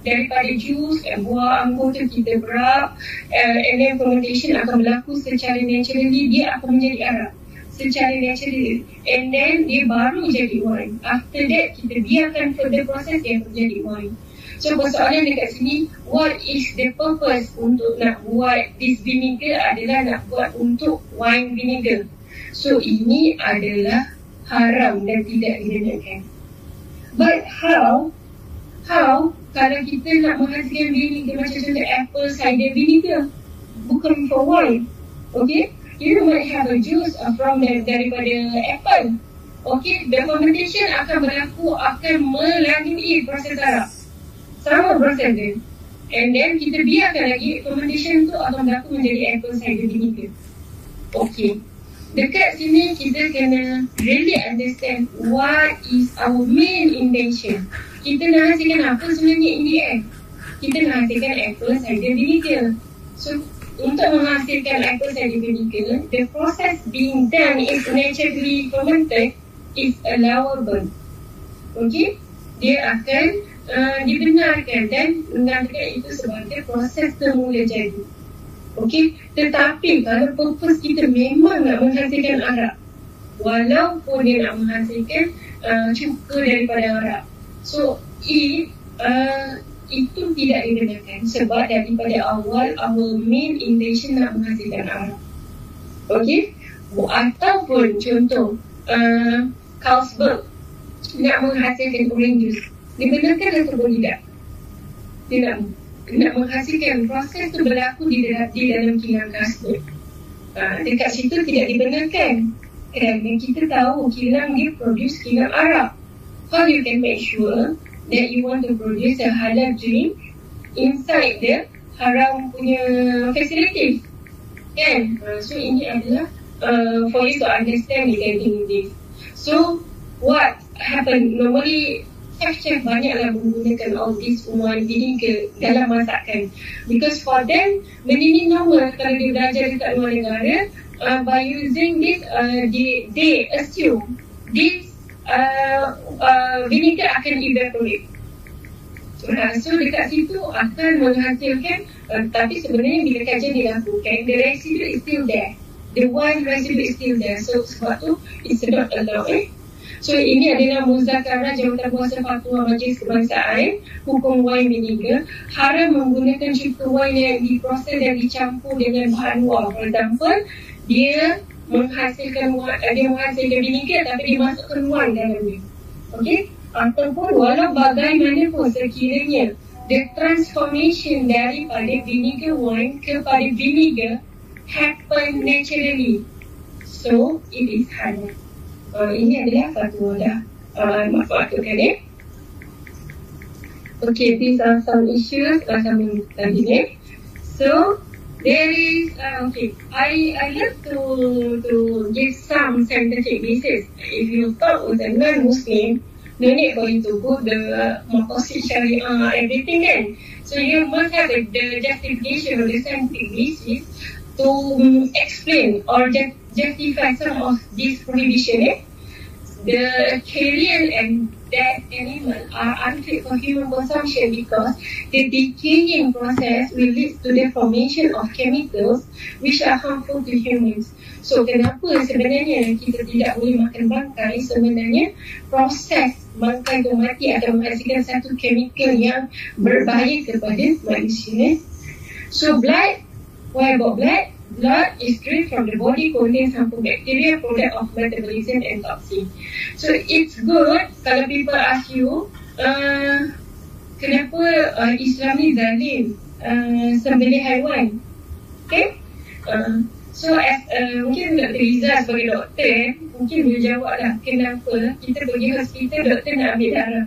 daripada jus dan buah anggur tu kita berap uh, and then fermentation akan berlaku secara naturally dia akan menjadi arak secara natural and then dia baru jadi wine. After that kita biarkan further process dia akan jadi wine. So persoalan dekat sini What is the purpose untuk nak buat this vinegar adalah nak buat untuk wine vinegar. So ini adalah haram dan tidak dibenarkan But how How kalau kita nak menghasilkan vinegar macam contoh apple cider vinegar bukan for wine okay? You might have a juice from the, daripada apple okay? The fermentation akan berlaku akan melalui proses arak sama proses dia. And then kita biarkan lagi fermentation tu akan berlaku menjadi apple cider vinegar okay. Dekat sini kita kena really understand what is our main intention kita nak hasilkan apa sebenarnya in the end kita nak hasilkan apple cider vinegar. So untuk menghasilkan apple cider vinegar the process being done is naturally fermented is allowable. Okay? Dia akan uh, dibenarkan dan menganggap itu sebagai proses semula jadi. Okey, tetapi kalau purpose kita memang nak menghasilkan arak walaupun dia nak menghasilkan uh, cuka daripada arak so if uh, itu tidak dibenarkan sebab daripada awal our main intention nak menghasilkan arak Okey, ataupun contoh uh, Carlsberg nak menghasilkan orange juice dibenarkan atau tidak tidak nak menghasilkan proses tu berlaku di dalam, di dalam kilang kasut. Uh, dekat situ tidak dibenarkan. Kerana kita tahu kilang dia produce kilang arak. How you can make sure that you want to produce a halal drink inside the haram punya facility? Kan? Uh, so ini adalah uh, for you to understand regarding this. So what happen normally chef-chef banyaklah menggunakan all this wine vinegar dalam masakan. Because for them, benda ni normal kalau dia belajar dekat luar negara, uh, by using this, uh, they, they assume this uh, uh, vinegar akan evaporate. Uh, so dekat situ akan menghasilkan, uh, tapi sebenarnya bila kajian dilakukan, the residue is still there. The wine residue is still there. So sebab tu, it's not allowed. Eh? So ini adalah muzakarah jawatan kuasa fatwa majlis kebangsaan hukum wine vinegar haram menggunakan cuka wine yang diproses dan dicampur dengan bahan luar. For example, dia menghasilkan dia menghasilkan vinegar tapi dia masukkan wine dalam dia. Okey? Ataupun walau bagaimanapun sekiranya the transformation daripada vinegar wine kepada vinegar happen naturally. So, it is halal uh, ini adalah satu dah uh, maksud kan ya. Okay, these are some issues uh, tadi ni. So, there is, uh, okay, I I have to to give some scientific basis. If you talk with a non-Muslim, no need for you to go the Makosid Syariah, everything kan. So, you must have the, the justification of the scientific basis to um, explain or just justify some of these prohibition eh the carrion and that animal are unfit for human consumption because the decaying process will lead to the formation of chemicals which are harmful to humans. So kenapa sebenarnya kita tidak boleh makan bangkai sebenarnya proses bangkai itu mati akan menghasilkan satu chemical yang berbahaya kepada manusia. So blood, why about blood? Blood is drained from the body contains harmful bacteria, product of metabolism and toxin. So it's good kalau people ask you, uh, kenapa uh, Islam ni zalim uh, sembelih haiwan? Okay? Uh, so as uh, mungkin Dr. Riza sebagai doktor, mungkin boleh jawab lah kenapa kita pergi hospital doktor nak ambil darah.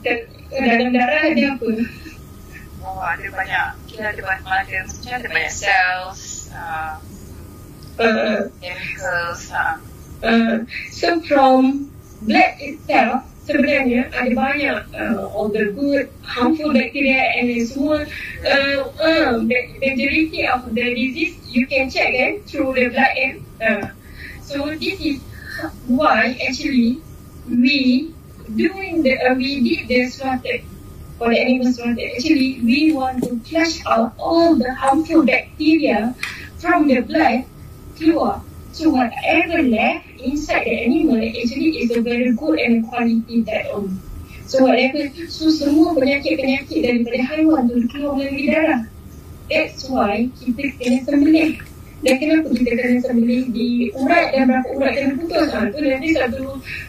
Dan, dalam darah ada apa? Oh, ada banyak kita ada banyak ada macam ada banyak cells uh, uh, chemicals uh. Uh, so from blood itself sebenarnya ada banyak uh, all the good harmful bacteria and semua uh, uh, majority of the disease you can check kan through the blood and uh, so this is why actually we doing the uh, we did the slaughter for the animal slaughter. Actually, we want to flush out all the harmful bacteria from the blood keluar. So whatever left inside the animal actually is a very good and quality that only. So whatever, so semua penyakit-penyakit daripada haiwan tu keluar melalui darah. That's why kita kena sembelih. Dan kenapa kita kena sembelih di urat dan berapa urat kena putus? Ha, tu nanti satu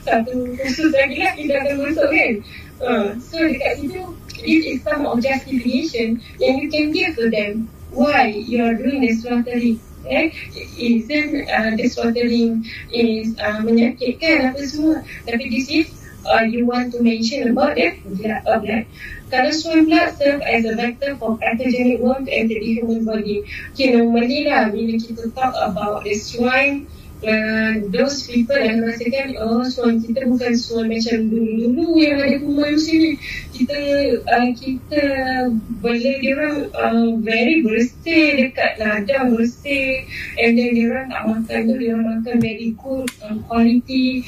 satu khusus lagi lah kita akan masuk kan. Uh, so dekat situ, this is some of justification yang you can give to them why you are doing the slaughtering eh? Isn't uh, slaughtering is uh, menyakitkan apa semua. Tapi this is uh, you want to mention about the blood of blood kalau swine blood serve as a vector for pathogenic worm to enter the human body. Okay normally lah bila kita talk about the swine those people yang merasakan oh suan kita bukan suan macam dulu-dulu yang ada kuman sini. Kita uh, kita bela dia orang uh, very bersih dekat ladang bersih and then dia orang tak makan tu dia orang makan very good uh, quality.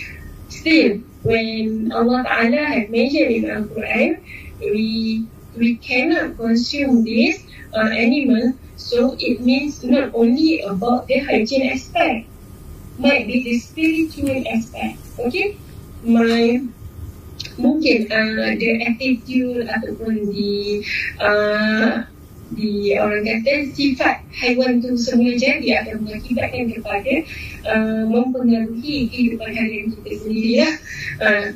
Still when Allah Ta'ala have mentioned in Al-Quran we we cannot consume this uh, animal. So it means not only about the hygiene aspect might be the spiritual aspect. Okay, my mungkin uh, the attitude ataupun di uh, orang kata sifat haiwan tu semua jadi akan mengakibatkan kepada uh, mempengaruhi kehidupan harian kita sendiri lah. Uh,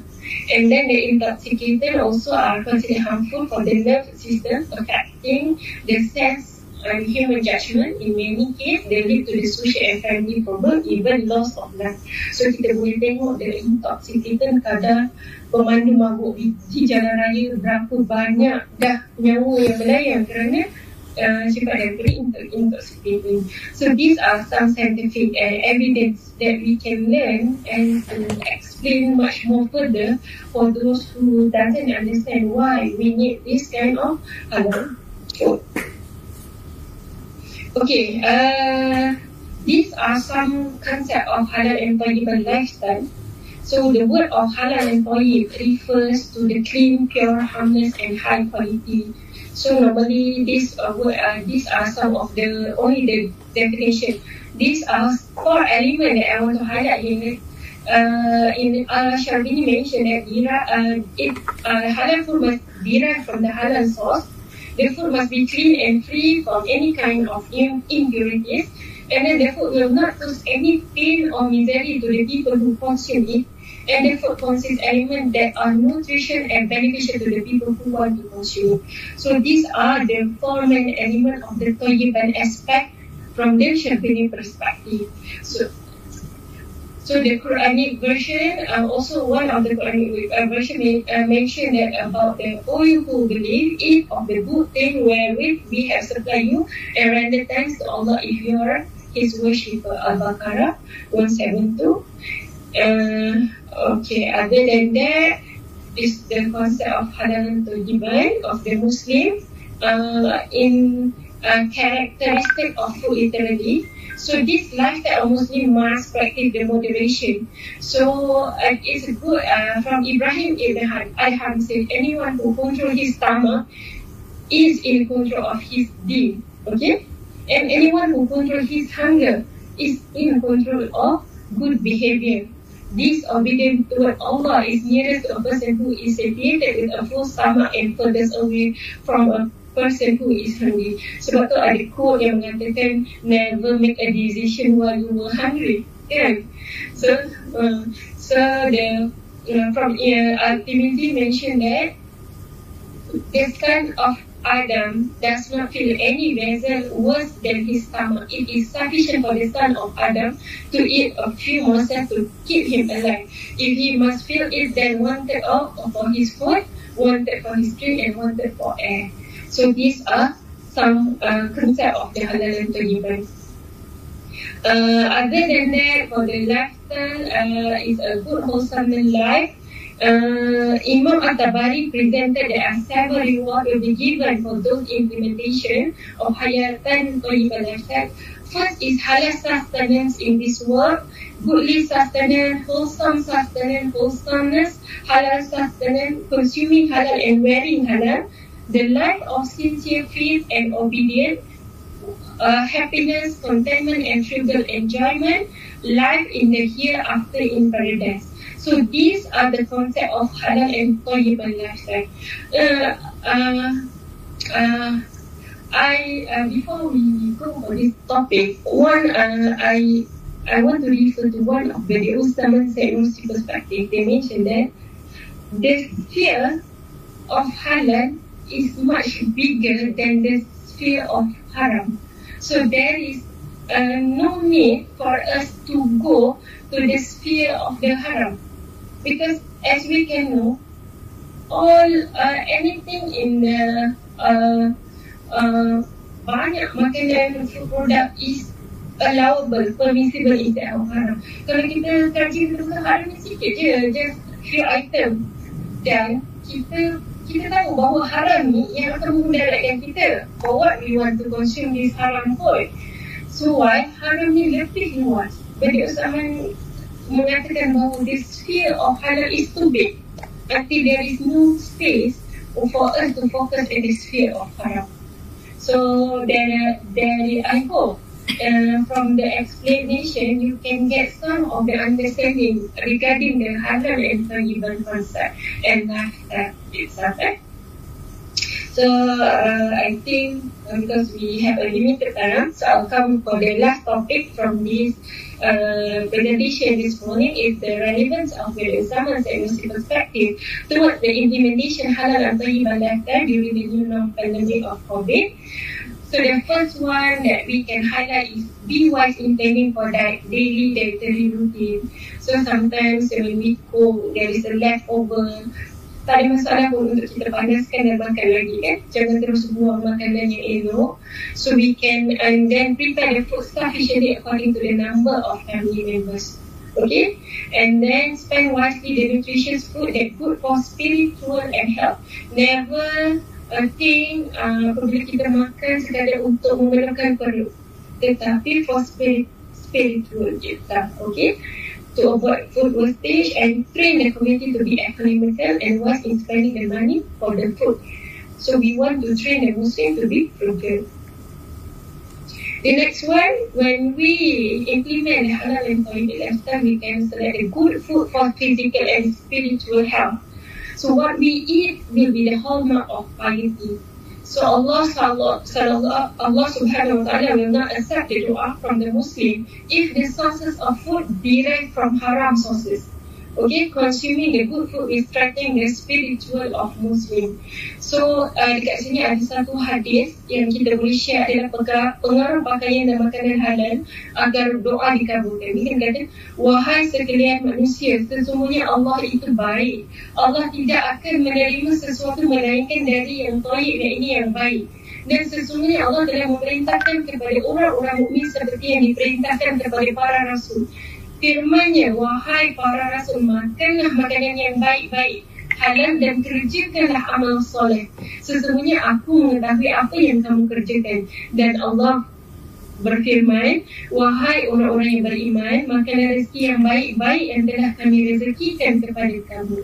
and then the intoxicated also are considered harmful for the nerve system affecting the sense and human judgment in many cases they lead to the social and family problem even loss of life so kita boleh tengok the intoxicated kadar pemandu mabuk di, jalan raya berapa banyak dah nyawa yang melayang kerana uh, sifat daripada intoxicating so these are some scientific uh, evidence that we can learn and to explain much more further for those who doesn't understand why we need this kind of halal food. Okay, uh, these are some concept of halal tayyib lifestyle. So the word of halal tayyib refers to the clean, pure, harmless and high quality. So normally these uh, word, uh, these are some of the only the definition. These are four elements that I want to highlight here. Uh, in uh, Sharbini mentioned that uh, it, uh, halal food must derive from the halal source the food must be clean and free from any kind of impurities. And then the food will not cause any pain or misery to the people who consume it. And the food contains elements that are nutrition and beneficial to the people who want to consume it. So these are the four main elements of the Toyiban aspect from the Shafini perspective. So so the Quranic version, uh, also one of the Quranic uh, version uh, mentioned that about the all you who believe, eat of the good thing wherewith we have supplied you, and render thanks to Allah if you are His worshipper. Al-Baqarah 172. Uh, okay, other than that, is the concept of halal and tajiban of the Muslim uh, in uh, characteristic of food literally. So this lifestyle of Muslim must practice the moderation. So uh, it's good uh, from Ibrahim Ibn Adham said anyone who control his stomach is in control of his deen. Okay? And anyone who control his hunger is in control of good behavior. This obedience toward Allah is nearest to a person who is satiated with a full stomach and furthest away from a person who is hungry. Sebab tu ada quote yang mengatakan never make a decision while you were hungry. Kan? So, uh, so the uh, from uh, Timothy mentioned that the son of Adam does not feel any vessel worse than his stomach. It is sufficient for the son of Adam to eat a few morsels to keep him alive. If he must feel it, then wanted of for his food, wanted for his drink, and wanted for air. So these are some uh, concept of the halal and tayyiban. Uh, other than that, for the lifestyle, uh, is a good wholesome life uh, Imam At-Tabari presented that several reward will be given for those implementation of Hayatan Toyibah lifestyle. First is halal sustenance in this world, goodly sustenance, wholesome sustenance, wholesomeness, halal sustenance, consuming halal and wearing halal, the life of sincere faith and obedience, uh, happiness, contentment and trivial enjoyment, life in the hereafter in paradise. So these are the concept of halal and tayyibah lifestyle. Uh, uh, uh, I uh, before we go for this topic, one uh, I I want to refer to one of the Ustaman Sayyid's perspective. They mentioned that the fear of halal is much bigger than the sphere of haram. So there is uh, no need for us to go to the sphere of the haram because as we can know, all uh, anything in the uh, uh, banyak makanan food product is allowable, permissible in the haram. Kalau kita kaji tentang haram sikit je, just few item dan kita kita tahu bahawa haram ni yang akan memudaratkan kita for what we want to consume this haram food. So why haram ni lebih luas. Bagi Usman mengatakan bahawa the sphere of halal is too big until there is no space for us to focus in the sphere of haram. So there, there I hope uh, from the explanation you can get some of the understanding regarding the halal and tayyiban concept and lifestyle itself. Eh? So uh, I think because we have a limited time, so I'll come for the last topic from this uh, presentation this morning is the relevance of the Islamic and perspective towards the implementation halal and tayyibah lifestyle during the new pandemic of COVID. So the first one that we can highlight is be wise in planning for that daily dietary routine. So sometimes when we cook, there is a leftover tak ada masalah pun untuk kita panaskan dan makan lagi kan? Jangan terus buang makanan yang elok. So we can and then prepare the food sufficiently according to the number of family members. Okay? And then spend wisely the nutritious food that good for spiritual and health. Never uh, think uh, apabila kita makan sekadar untuk memerlukan perut tetapi for spirit, spiritual kita okay to avoid food wastage and train the community to be economical and wise in spending the money for the food. So we want to train the Muslim to be frugal. The next one, when we implement halal and toilet lifestyle, we can select a good food for physical and spiritual health. So what we eat will be the hallmark of piety. So Allah, Allah, Allah subhanahu wa ta'ala will not accept the dua from the Muslim if the sources of food derive from haram sources. Okay, consuming the good food is strengthening the spiritual of Muslim. So, uh, dekat sini ada satu hadis yang kita boleh share adalah pengaruh pakaian dan makanan halal agar doa dikabulkan. Ini kan kata, wahai sekalian manusia, sesungguhnya Allah itu baik. Allah tidak akan menerima sesuatu melainkan dari yang baik dan ini yang baik. Dan sesungguhnya Allah telah memerintahkan kepada orang-orang mukmin seperti yang diperintahkan kepada para rasul firmannya wahai para rasul makanlah makanan yang baik-baik halal dan kerjakanlah amal soleh. Sesungguhnya aku mengetahui apa yang kamu kerjakan. Dan Allah berfirman wahai orang-orang yang beriman makanlah rezeki yang baik-baik yang telah kami rezekikan kepada kamu.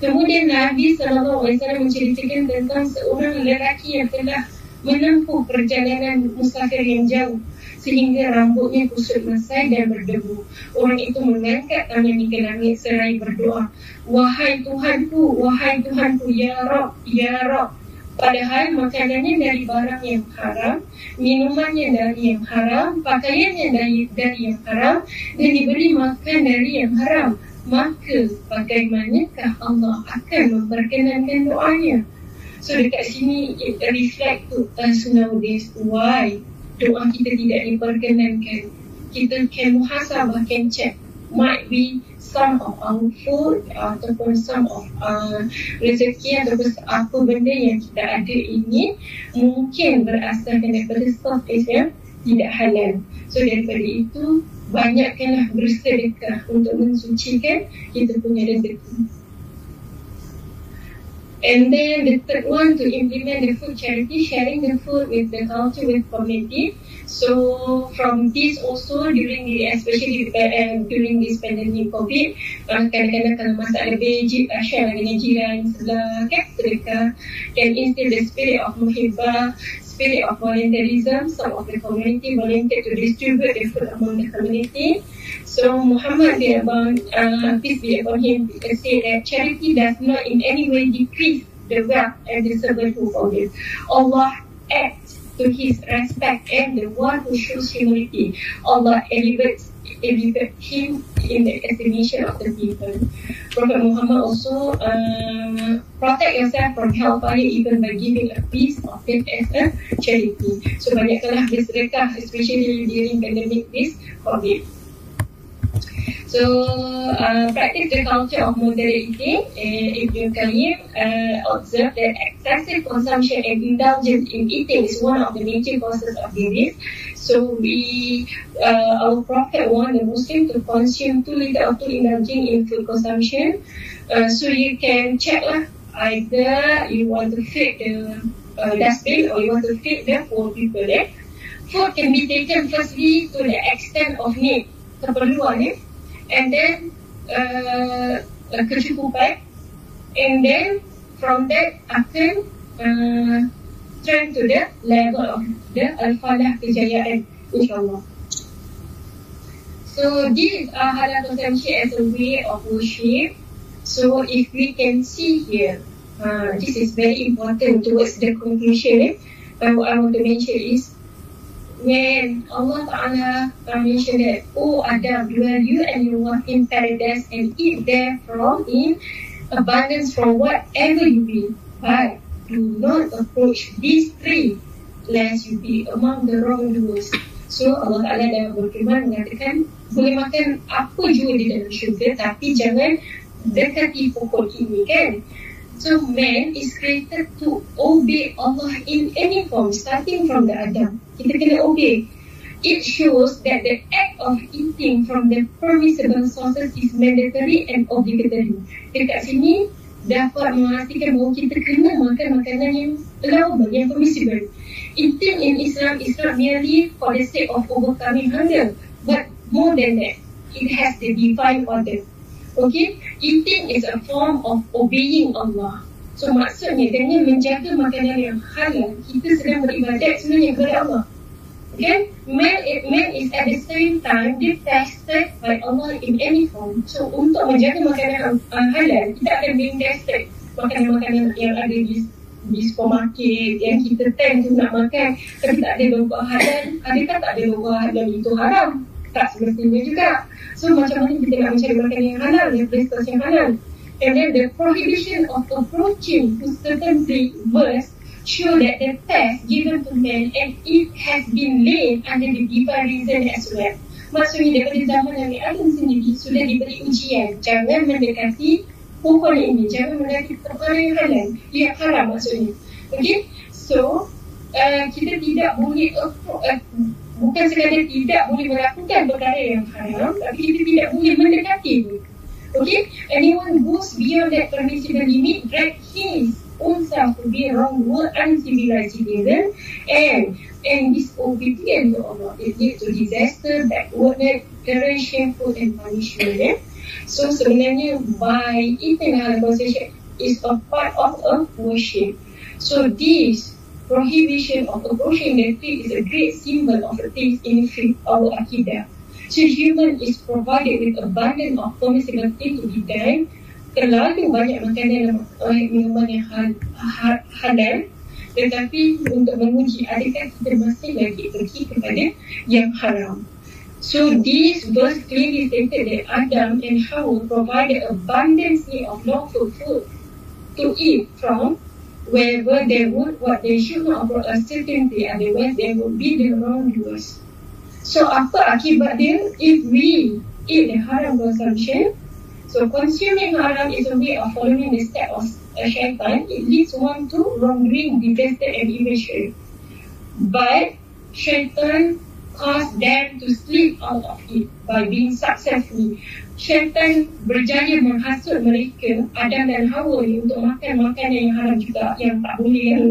Kemudian Nabi SAW menceritakan tentang seorang lelaki yang telah menempuh perjalanan musafir yang jauh sehingga rambutnya kusut mesai dan berdebu. Orang itu mengangkat tangan ke langit serai berdoa. Wahai Tuhanku, wahai Tuhanku, Ya Rob, Ya Rob. Padahal makanannya dari barang yang haram, minumannya dari yang haram, pakaiannya dari, dari yang haram, dan diberi makan dari yang haram. Maka bagaimanakah Allah akan memperkenankan doanya? So dekat sini it reflect to us nowadays why doa kita tidak diperkenankan. Kita can muhasabah can check. Might be some of our food ataupun some of uh, rezeki ataupun apa benda yang kita ada ini mungkin berasal daripada source yang tidak halal. So daripada itu banyakkanlah bersedekah untuk mensucikan kita punya rezeki And then the third one to implement the food charity, sharing the food with the culture with community. So from this also during the especially uh, during this pandemic COVID, uh, kadang-kadang kalau masak lebih, uh, share dengan jiran sebelah, kan, sedekah, can instill the spirit of muhibbah, spirit of volunteerism. Some of the community volunteer to distribute the food among the community. So Muhammad bin Abang, uh, peace be upon him, say that charity does not in any way decrease the wealth and the servanthood of it. Allah adds to his respect and the one who shows humility. Allah elevates elevate him in the estimation of the people. Prophet Muhammad also uh, protect yourself from hellfire even by giving a piece of it as a charity. So banyaklah bersedekah especially during pandemic this COVID. So, uh, practice the culture of moderation. Uh, Ibn Qayyim uh, observed that excessive consumption and indulgence in eating is one of the major causes of disease. So, we, uh, our Prophet warned the Muslim to consume too little or too indulging in food consumption. Uh, so, you can check lah, either you want to feed the uh, dustbin or you want to feed the poor people there. Food can be taken firstly to the extent of need, keperluan eh? And then uh, kecukupan and then from that akan uh, turn to the level of the al-falah kejayaan insyaAllah. So this are halal consumption as a way of worship. So if we can see here uh, this is very important towards the conclusion eh? uh, what I want to mention is when Allah Ta'ala mentioned that, Oh Adam, dwell you and your wife in paradise and eat there from in abundance from whatever you be. But do not approach these three lest you be among the wrongdoers. So Allah Ta'ala dah berfirman mengatakan boleh makan apa jua di dalam syurga tapi jangan dekati pokok ini kan. So man is created to obey Allah in any form, starting from the Adam. Kita kena obey. It shows that the act of eating from the permissible sources is mandatory and obligatory. Dekat sini dapat memastikan bahawa kita kena makan makanan yang allowable, yang permissible. Eating in Islam is not merely for the sake of overcoming hunger, but more than that, it has the divine order. Okay, eating is a form of obeying Allah. So maksudnya dengan menjaga makanan yang halal, kita sedang beribadat sebenarnya kepada Allah. Okay, man, man is at the same time detested by Allah in any form. So untuk menjaga makanan uh, halal, kita akan being tested makanan-makanan yang ada di di supermarket yang kita tend tu nak makan tapi tak ada logo halal adakah tak ada logo halal itu haram tak semestinya juga So macam mana kita nak mencari makanan yang halal Yang prestasi yang halal? And then the prohibition of approaching To certain verse Show that the test given to man And it has been laid Under the divine reason as well. Maksudnya daripada zaman Nabi Adam sendiri Sudah diberi ujian Jangan mendekati pohon ini Jangan mendekati perkara yang halal. Yang haram maksudnya. Okay? So uh, Kita tidak boleh uh, bukan sekadar tidak boleh melakukan perkara yang haram tapi kita tidak boleh mendekati. Okay, anyone goes beyond that permissible limit drag his own self to be wrong word uncivilized citizen and and disobedient to Allah. It leads to disaster backwardness terror shameful and punishment eh? so sebenarnya by eating halal conversation is a part of a worship. So this prohibition of approaching the tree is a great symbol of a things in our akidah. So human is provided with abundance of permissible things to be done. Terlalu banyak makanan dan minuman yang halal. Tetapi untuk menguji adakah kita masih lagi pergi kepada yang haram. So this verse clearly stated that Adam and Hawa provided abundance of lawful food to eat from wherever they would what they should not for a certainty otherwise they would be the wrongdoers. So apa akibat dia if we eat the haram consumption? So consuming haram is a way of following the step of a shaitan. It leads one to wrongdoing, detested and evasion. But shaitan caused them to slip out of it by being successful syaitan berjaya menghasut mereka Adam dan Hawa ni untuk makan makanan yang haram juga yang tak boleh yang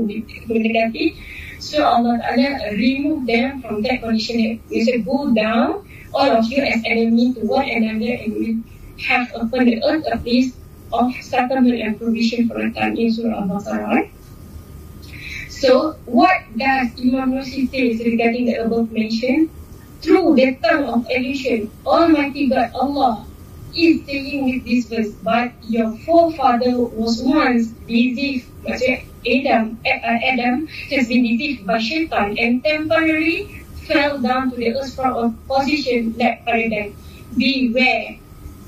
mendekati so Allah Ta'ala remove them from that condition. We say go down. All of you as enemy to one another and we have upon the earth a place of settlement and provision for a time in Surah Al-Baqarah. So what does Imam Nursi say regarding the above mentioned? Through the term of illusion Almighty God Allah is saying with this verse, but your forefather was once deceived, Adam, uh, Adam has been deceived by shaitan and temporarily fell down to the earth from a position like paradise. Beware,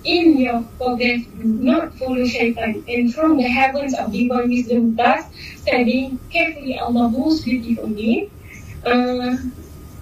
in your progress, do not follow shaitan. And from the heavens of divine wisdom, thus studying carefully Allah most beautifully, uh,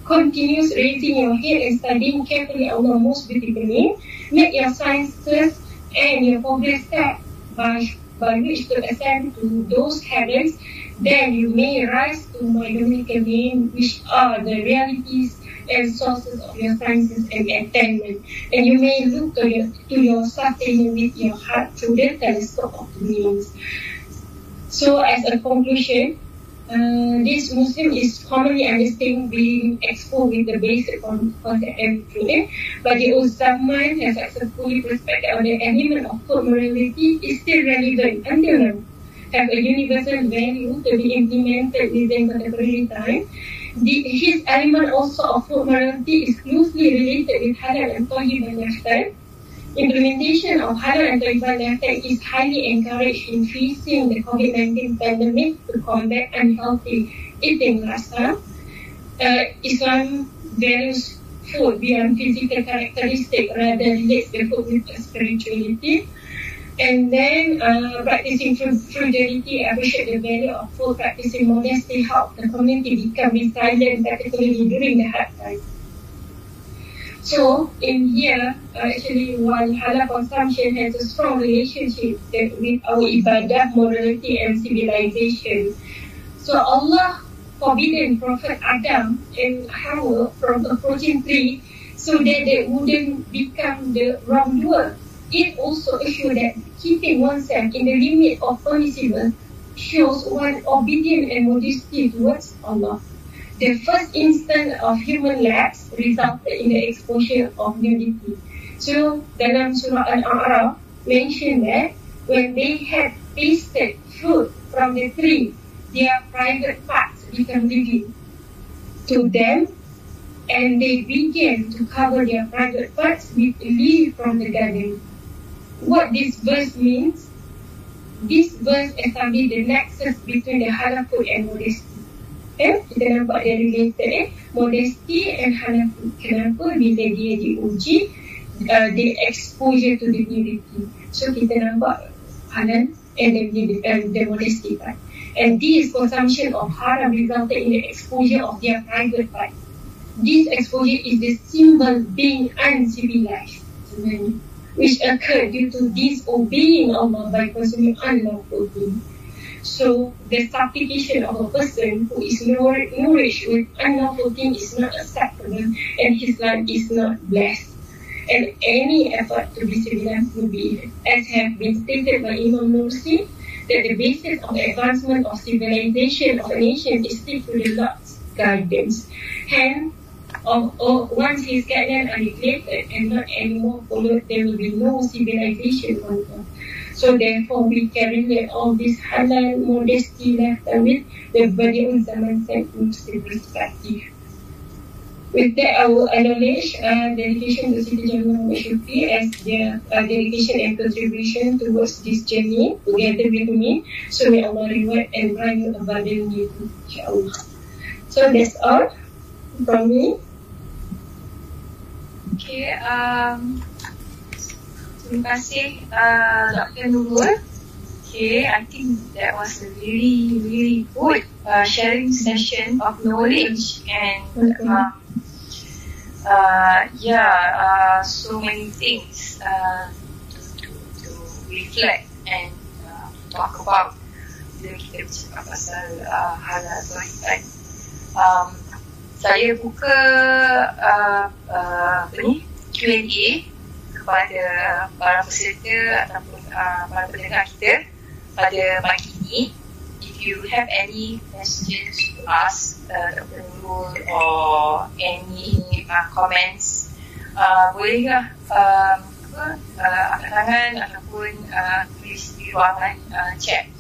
continues raising your head and studying carefully Allah most beautiful beautifully, make your sciences and your progress step by, by which to ascend to those heavens, then you may rise to my dominical name, which are the realities and sources of your sciences and attainment. And you may look to your, to your sustaining with your heart through the telescope of the means. So as a conclusion, uh, this Muslim is commonly understood being exposed with the basic concept and truth. But the old Zaman has successfully perspective on the element of code morality is still relevant until now. Have a universal value to be implemented within contemporary time. The, his element also of code morality is closely related with halal and tawhid and lifestyle. Implementation of higher tribal lifestyle is highly encouraged in facing the COVID-19 pandemic to combat unhealthy eating lifestyle. Uh, Islam values food beyond physical characteristic rather than relates the food with spirituality. And then uh, practicing frugality, appreciate the value of food, practicing modesty, help the community become resilient, particularly during the hard times. So in here, uh, actually, while halal consumption has a strong relationship with our ibadah, morality, and civilization. So Allah forbidden Prophet Adam and Hawa from approaching tree so that they wouldn't become the wrongdoer. It also assures that keeping oneself in the limit of permissible shows one obedient and modesty towards Allah. The first instance of human lapse resulted in the exposure of nudity. So, dalam surah Al-A'raf mentioned that when they had tasted fruit from the tree, their private parts became revealed to them and they began to cover their private parts with leaves from the garden. What this verse means, this verse establishes the nexus between the halal food and modesty. Eh, kita nampak dia related eh modesty and hanafi kenapa bila dia diuji uh, the exposure to the nudity so kita nampak hanan and then the, uh, the modesty part. And this consumption of haram resulted in the exposure of their private part. This exposure is the symbol being uncivilized sebenarnya which occurred due to disobeying Allah by consuming unlawful things So the supplication of a person who is nourished with unlawful things is not acceptable and his life is not blessed. And any effort to be civilized will be, as have been stated by Imam Nursi, that the basis of the advancement of civilization of a nation is still to the Lord's guidance. Hence, of, of, once his guidance are neglected and not anymore followed, there will be no civilization on earth. So therefore we carry all this halal modesty left with the Badi'un Zaman set Muslim perspective. With that, I will acknowledge uh, dedication to Siti Jamil Muhammad Shufi as their uh, dedication and contribution towards this journey together with me. So may Allah reward and grant you abundantly, insyaAllah. So that's all from me. Okay, um, terima kasih uh, Dr. Nurul. Okay, I think that was a really, really good uh, sharing session of knowledge and uh, uh, yeah, uh, so many things uh, to, to, to reflect and uh, talk about bila kita bercakap pasal uh, halal tuan um, saya buka uh, uh, apa ni Q&A kepada para peserta ataupun uh, para pendengar kita pada pagi ini. If you have any questions to ask uh, Dr. Nurul or any uh, comments, uh, bolehlah um, apa, uh, angkat tangan ataupun uh, tulis di ruangan uh, chat.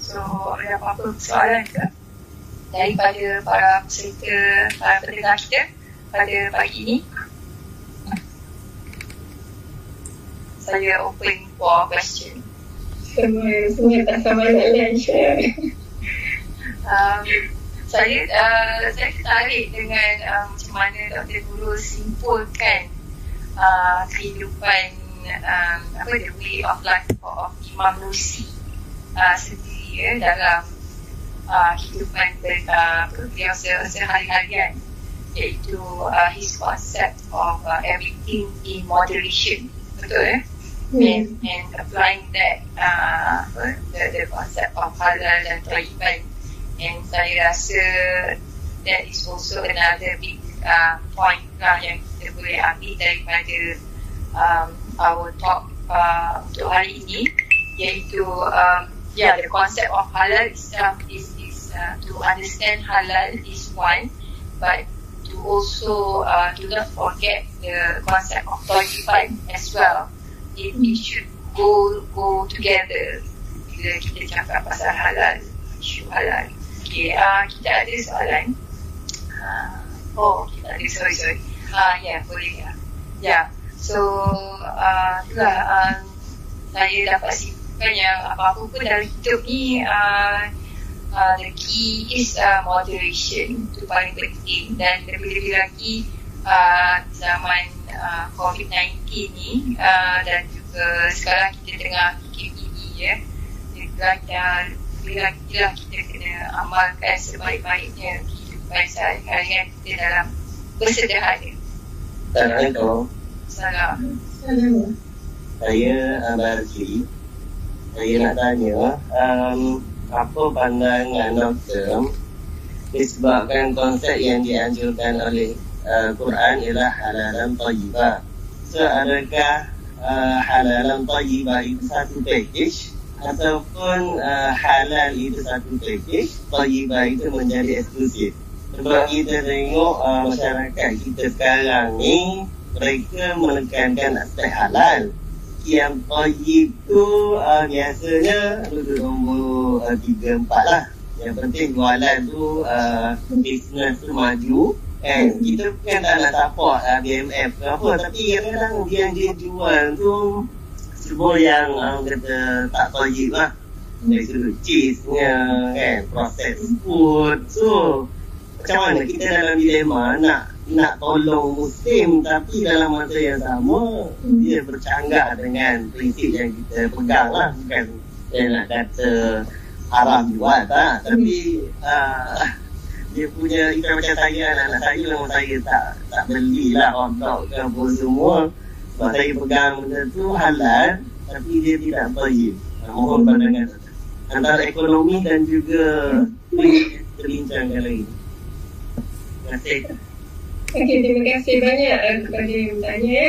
So, ada apa-apa soalan ke daripada para peserta, para pendengar kita pada pagi ini? Saya open for question. Semua, semua tak sama lunch. um, saya uh, saya tertarik dengan uh, macam mana Dr. Guru simpulkan uh, kehidupan um, apa the way of life of Imam Nusi uh, sendiri ya, dalam uh, kehidupan uh, beliau se- sehari-harian iaitu uh, his concept of uh, everything in moderation betul ya applying that uh, the, the concept of halal dan taiban and saya rasa that is also another big uh, point lah yang kita boleh ambil daripada um, our talk uh, untuk hari ini. Iaitu um, yeah the concept of halal itself is, is uh, to understand halal is one but to also uh, do not forget the concept of taiban as well it, it should go go together bila kita cakap pasal halal isu halal okay, uh, kita ada soalan uh, oh kita ada sorry sorry uh, ya yeah, boleh ya yeah. yeah. so uh, itulah um, saya dapat simpulkan yang apa-apa pun dalam hidup ni uh, uh, the key is uh, moderation itu paling penting dan lebih-lebih lagi uh, zaman uh, COVID-19 ni uh, dan juga sekarang kita tengah PKPD ya. Belajar bila kita, kita kena amalkan sebaik-baiknya kehidupan sehari-hari kita dalam bersederhana. Assalamualaikum. Salam. Saya Abang Cili. Saya nak tanya, um, apa pandangan doktor disebabkan konsep yang dianjurkan oleh uh, Quran ialah halalan tayyibah. So, adakah uh, halalan tayyibah itu satu package ataupun uh, halal itu satu package, tayyibah itu menjadi eksklusif? Sebab kita tengok uh, masyarakat kita sekarang ni mereka menekankan aspek halal yang tayyib tu uh, biasanya duduk nombor uh, 3 4 lah. Yang penting jualan tu uh, bisnes tu maju kan. Kita bukan tak nak support uh, BMF ke apa tapi kadang-kadang dia dia jual tu semua yang uh, kata tak tayyib lah. Dari sudut cheese-nya kan, processed food. So macam mana kita dalam dilema nak nak tolong muslim tapi dalam masa yang sama dia bercanggah dengan prinsip yang kita pegang lah bukan saya nak kata haram jual tak tapi uh, dia punya ikan macam saya anak-anak saya memang saya tak tak belilah hotdog ke apa semua. Sebab saya pegang benda tu halal tapi dia tidak baik mohon pandangan. Antara ekonomi dan juga terbincangkan lagi terima kasih. Okay, terima kasih banyak uh, kepada yang bertanya.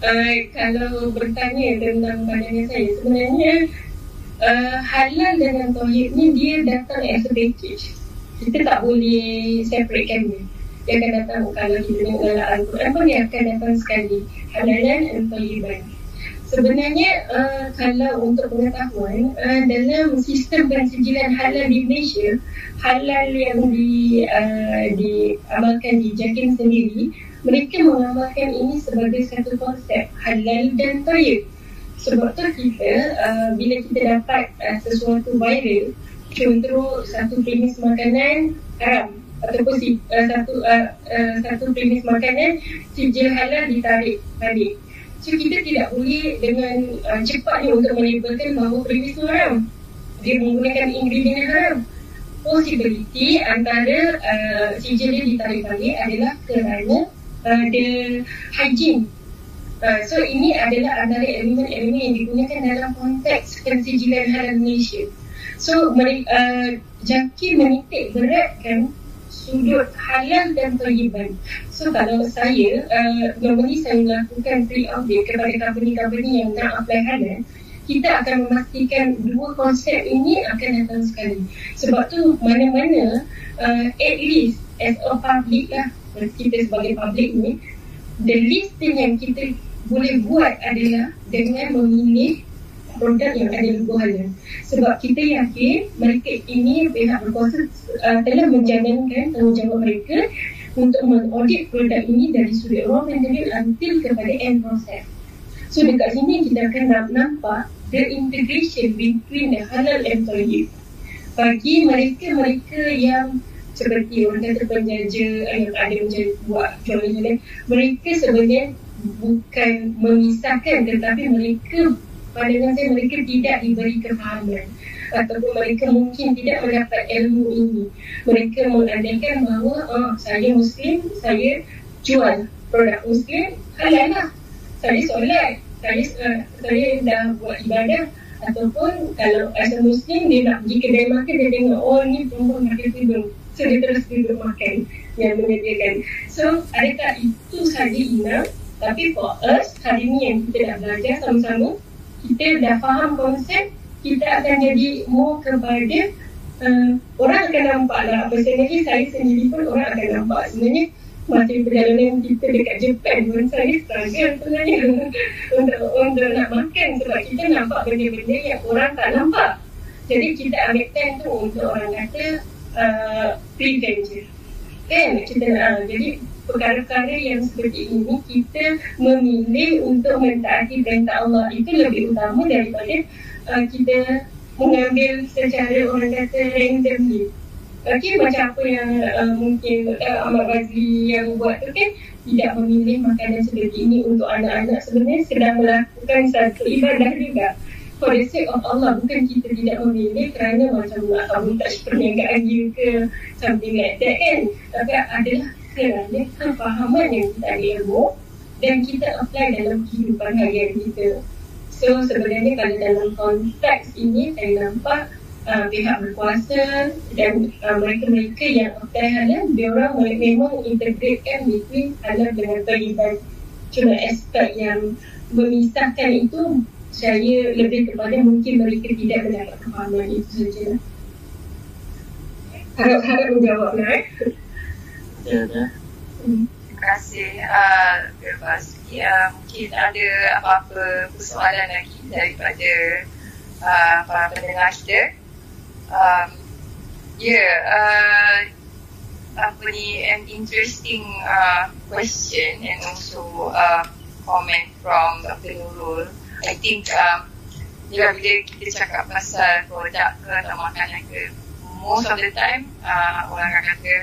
Uh, kalau bertanya tentang pandangan saya, sebenarnya uh, halal dengan tohid ni dia datang as a package. Kita tak boleh separatekan dia. Dia akan datang kalau kita tengok dalam Al-Quran pun dia akan datang sekali. Halalan dan tohiban. Sebenarnya uh, kalau untuk pengetahuan uh, dalam sistem pensijilan halal di Malaysia halal yang di uh, diamalkan di JAKIM sendiri mereka mengamalkan ini sebagai satu konsep halal dan toyib sebab tu kita uh, bila kita dapat uh, sesuatu viral contoh satu premis makanan haram ataupun si, uh, satu uh, uh, satu premis makanan sijil halal ditarik balik So kita tidak boleh dengan uh, cepatnya untuk melabelkan bahawa premis itu haram. Dia menggunakan ingredient yang haram. Possibility antara uh, sijil dia ditarik balik adalah kerana uh, the hygiene. Uh, so ini adalah antara elemen-elemen yang digunakan dalam konteks pensijilan halal Malaysia. So mereka uh, Jaki menitik beratkan sudut halal dan tayyiban. So kalau saya, uh, normally saya melakukan pre-audit kepada company-company yang nak apply halal, kita akan memastikan dua konsep ini akan datang sekali. Sebab tu mana-mana uh, at least as a public lah, kita sebagai public ni, the least thing yang kita boleh buat adalah dengan memilih produk yang ada logo. Sebab kita yakin mereka ini pihak berkuasa uh, telah menjalankan tanggungjawab mereka untuk mengaudit produk ini dari sudut raw material until kepada end process. So dekat sini kita akan nampak the integration between the halal toyib. Bagi mereka-mereka yang seperti orang kata penjaja yang ada macam buat jualan-jualan, mereka sebenarnya bukan memisahkan tetapi mereka pandangan saya mereka tidak diberi kefahaman ataupun mereka mungkin tidak mendapat ilmu ini. Mereka mengandaikan bahawa oh, saya muslim saya jual produk muslim halal lah. Saya solat saya, uh, saya dah buat ibadah. Ataupun kalau as muslim dia nak pergi kedai makan dia tengok oh ni perempuan makan tudung so dia terus duduk makan yang menyediakan. So adakah itu sahaja inam tapi for us hari ni yang kita dah belajar sama-sama kita dah faham konsep kita akan jadi more kepada uh, orang akan nampak lah. Personally saya sendiri pun orang akan nampak. Sebenarnya macam perjalanan kita dekat Jepun pun saya struggle sebenarnya untuk, untuk nak makan. Sebab kita nampak benda-benda yang orang tak nampak. Jadi kita ambil time tu untuk orang kata uh, prevent je kan? Kita nak uh, jadi perkara-perkara yang seperti ini kita memilih untuk mentaati perintah Allah. Itu lebih utama daripada uh, kita mengambil secara orang kata randomly Okay, macam apa yang uh, mungkin uh, Ahmad Bazli yang buat tu kan? Tidak memilih makanan seperti ini untuk anak-anak. Sebenarnya sedang melakukan satu ibadah juga for the sake of Allah bukan kita tidak memilih kerana macam nak kamu tak perniagaan you ke something like that kan tapi adalah kerana kefahaman yang kita ada ilmu dan kita apply dalam kehidupan harian kita. So sebenarnya kalau dalam konteks ini saya nampak uh, pihak berkuasa dan uh, mereka-mereka yang apply halal, dia orang memang integratekan between halal dengan teribat. Cuma aspek yang memisahkan itu saya lebih kepada mungkin mereka tidak mendapat kefahaman itu saja. Harap-harap menjawablah. Eh? Ya, dah. Terima kasih. Uh, uh, mungkin ada apa-apa persoalan lagi daripada uh, para pendengar kita. Um, ya, yeah, uh, apa ni, an interesting uh, question and also uh, comment from Dr. Nurul. I think um, bila, bila kita cakap pasal produk ke atau makanan ke, most of the time uh, orang akan kata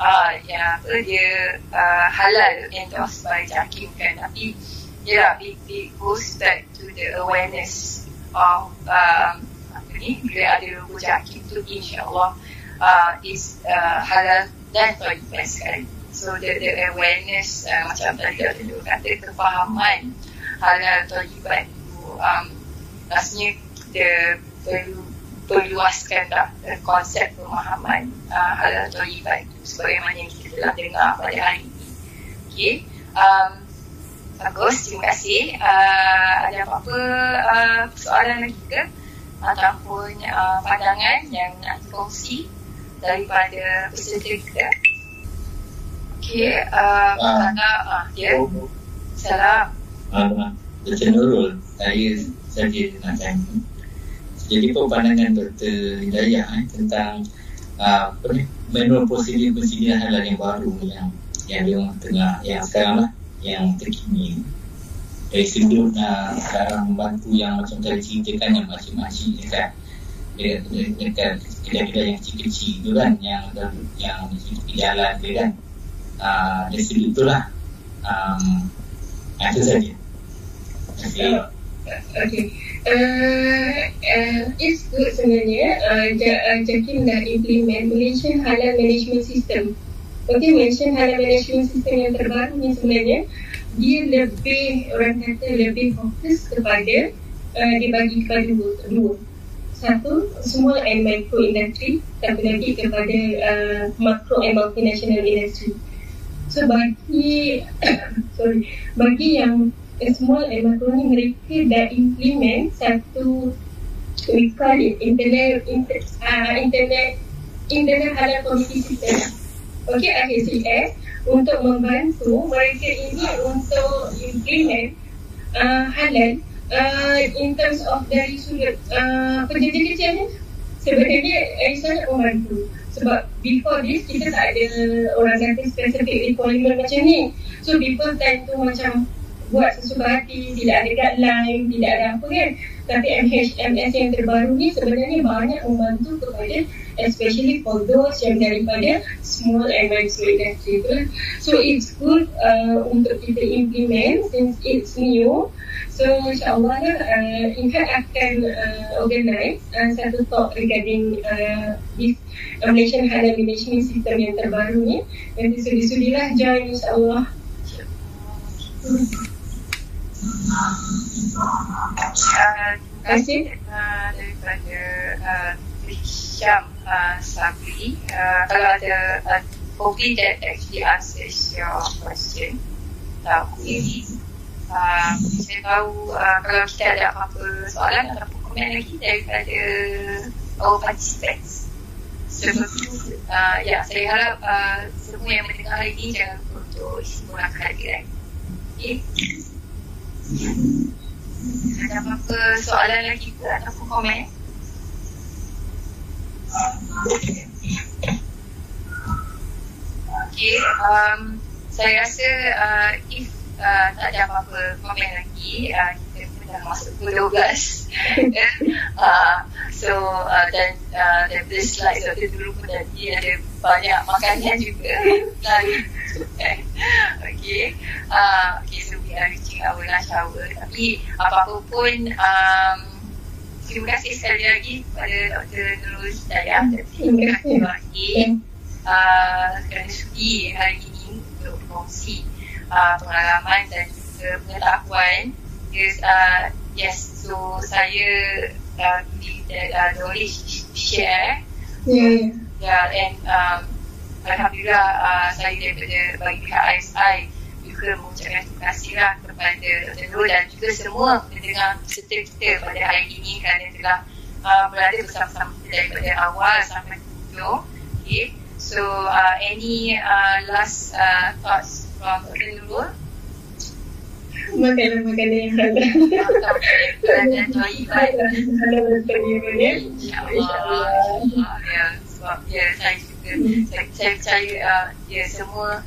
uh, yang apa dia uh, halal endorsed by Jakim kan. Tapi ya yeah, it, it goes back to the awareness of um, apa ni bila ada logo Jakim tu insyaAllah uh, is uh, halal dan toilet sekali. So the, the awareness uh, macam tadi ada dulu kata kefahaman halal tu um, rasanya kita perlu perluaskan tak konsep pemahaman uh, halal toilet sebagaimana yang kita telah dengar pada hari ini. Okey. Um, bagus, terima kasih. Uh, ada apa-apa uh, soalan lagi ke? Ataupun uh, pandangan yang nak dikongsi daripada peserta kita? Okey. Uh, uh, uh, ya. Salam. Uh, Dr. Nurul, saya saja nak tanya. Jadi pandangan Dr. Hidayah eh, tentang uh, ni, menurut prosedur-prosedur halal yang baru yang yang dia tengah yang sekarang lah yang terkini dari sudut uh, sekarang membantu yang macam tadi ceritakan yang macam-macam dekat dekat kedai-kedai yang kecil-kecil tu kan yang yang di jalan tu kan uh, dari sudut tu lah um, itu saja Okay. Uh, uh, it's good sebenarnya uh, uh, Jakim dah implement Malaysian Halal Management System Okay, Malaysian Halal Management System yang terbaru ni sebenarnya Dia lebih, orang kata lebih fokus kepada uh, Dia bagi kepada dua, dua. satu small and micro industry satu lagi kepada uh, macro and multinational industry so bagi sorry bagi yang small macro ni mereka dah implement satu we call it. Internet inter, uh, internet internet halal community system okay IHCS untuk membantu mereka ini untuk implement uh, halal uh, in terms of dari sudut uh, pekerja kecil ni sebenarnya eh, sangat membantu. Sebab before this kita tak ada orang kata specific requirement macam ni. So people tend to macam buat sesuka hati tidak ada guideline tidak ada apa kan. Tapi MHMS yang terbaru ni sebenarnya banyak membantu kepada especially for those yang daripada small and micro industry tu so it's good uh, untuk kita implement since it's new. So insyaAllah lah, uh, Inkat akan uh, organize uh, satu talk regarding uh, this uh, Malaysian Halal Management System yang terbaru ni. Nanti sudi-sudilah join insyaAllah Uh, terima kasih uh, daripada uh, Syam uh, Sabri. Uh, kalau ada, uh, hopefully that actually answers your question. Tak, uh, uh, saya tahu uh, kalau kita ada apa-apa soalan ataupun komen lagi daripada our participants. Sebab itu, uh, ya, saya harap uh, semua yang mendengar hari ini jangan lupa untuk isi kurang kehadiran. Okay. Ada apa-apa soalan lagi ke ataupun komen? Okay, um, saya rasa uh, if uh, tak ada apa-apa komen lagi uh, kita dah masuk ke 12 uh, so uh, dan uh, daripada slide so, dulu pun tadi ada banyak makanan juga. Lagi okay. Uh, okay so we are reaching our lunch hour. Tapi apa-apa pun um, terima kasih sekali lagi kepada Dr. Nurul Hidayah. Terima kasih banyak. Uh, kerana sudi hari ini untuk berkongsi uh, pengalaman dan juga pengetahuan yes, uh, yes so saya uh, uh, knowledge share yeah. yeah, and um, Alhamdulillah uh, saya daripada bagi pihak ISI juga mengucapkan terima kasih lah kepada Dr. Nur dan juga semua pendengar peserta kita pada hari ini kerana telah uh, berada bersama-sama kita daripada awal sampai hujung okay. so uh, any uh, last uh, thoughts from Dr. Nurul Makanan-makanan yang halal dan baik Halal dan terima InsyaAllah Ya, sebab ya, saya saya, saya uh, ya, semua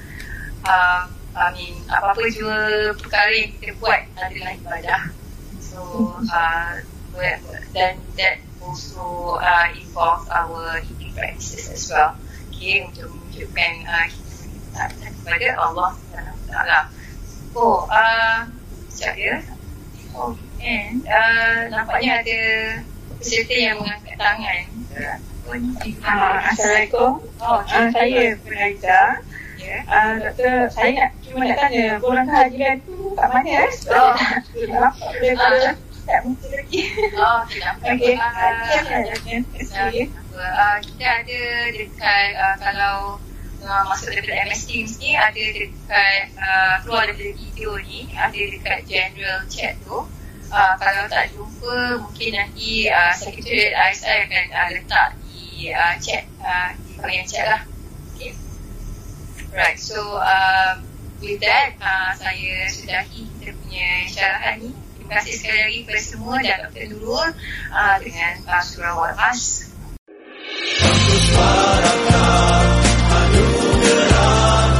uh, I mean, apa-apa juga perkara yang kita buat adalah ibadah. So, uh, dan that also uh, involves our eating practices as well. Okay, untuk menunjukkan uh, kita kepada Allah Taala. Oh, uh, sekejap ya. Oh, and uh, nampaknya ada peserta yang mengangkat tangan. Uh, Assalamualaikum. Oh, uh, saya Penaiza. Ya. Uh, doktor, saya nak cuma nak tanya, borang kehajian tu kat mana eh? Oh. Nampak daripada tak mungkin lagi. Oh, tidak apa. Okey. Uh, Terima kasih. uh, kita ada dekat uh, kalau uh, masuk daripada MS Teams ni ada dekat uh, keluar daripada video ni ada dekat general chat tu uh, kalau tak jumpa mungkin nanti uh, Secretariat ISI akan uh, letak di uh, chat uh, di bahagian chat lah okay. right so uh, with that uh, saya sudahi kita punya syarahan ni terima kasih sekali lagi kepada semua dan Dr. Nurul uh, dengan uh, surah Wal-As Barakah good.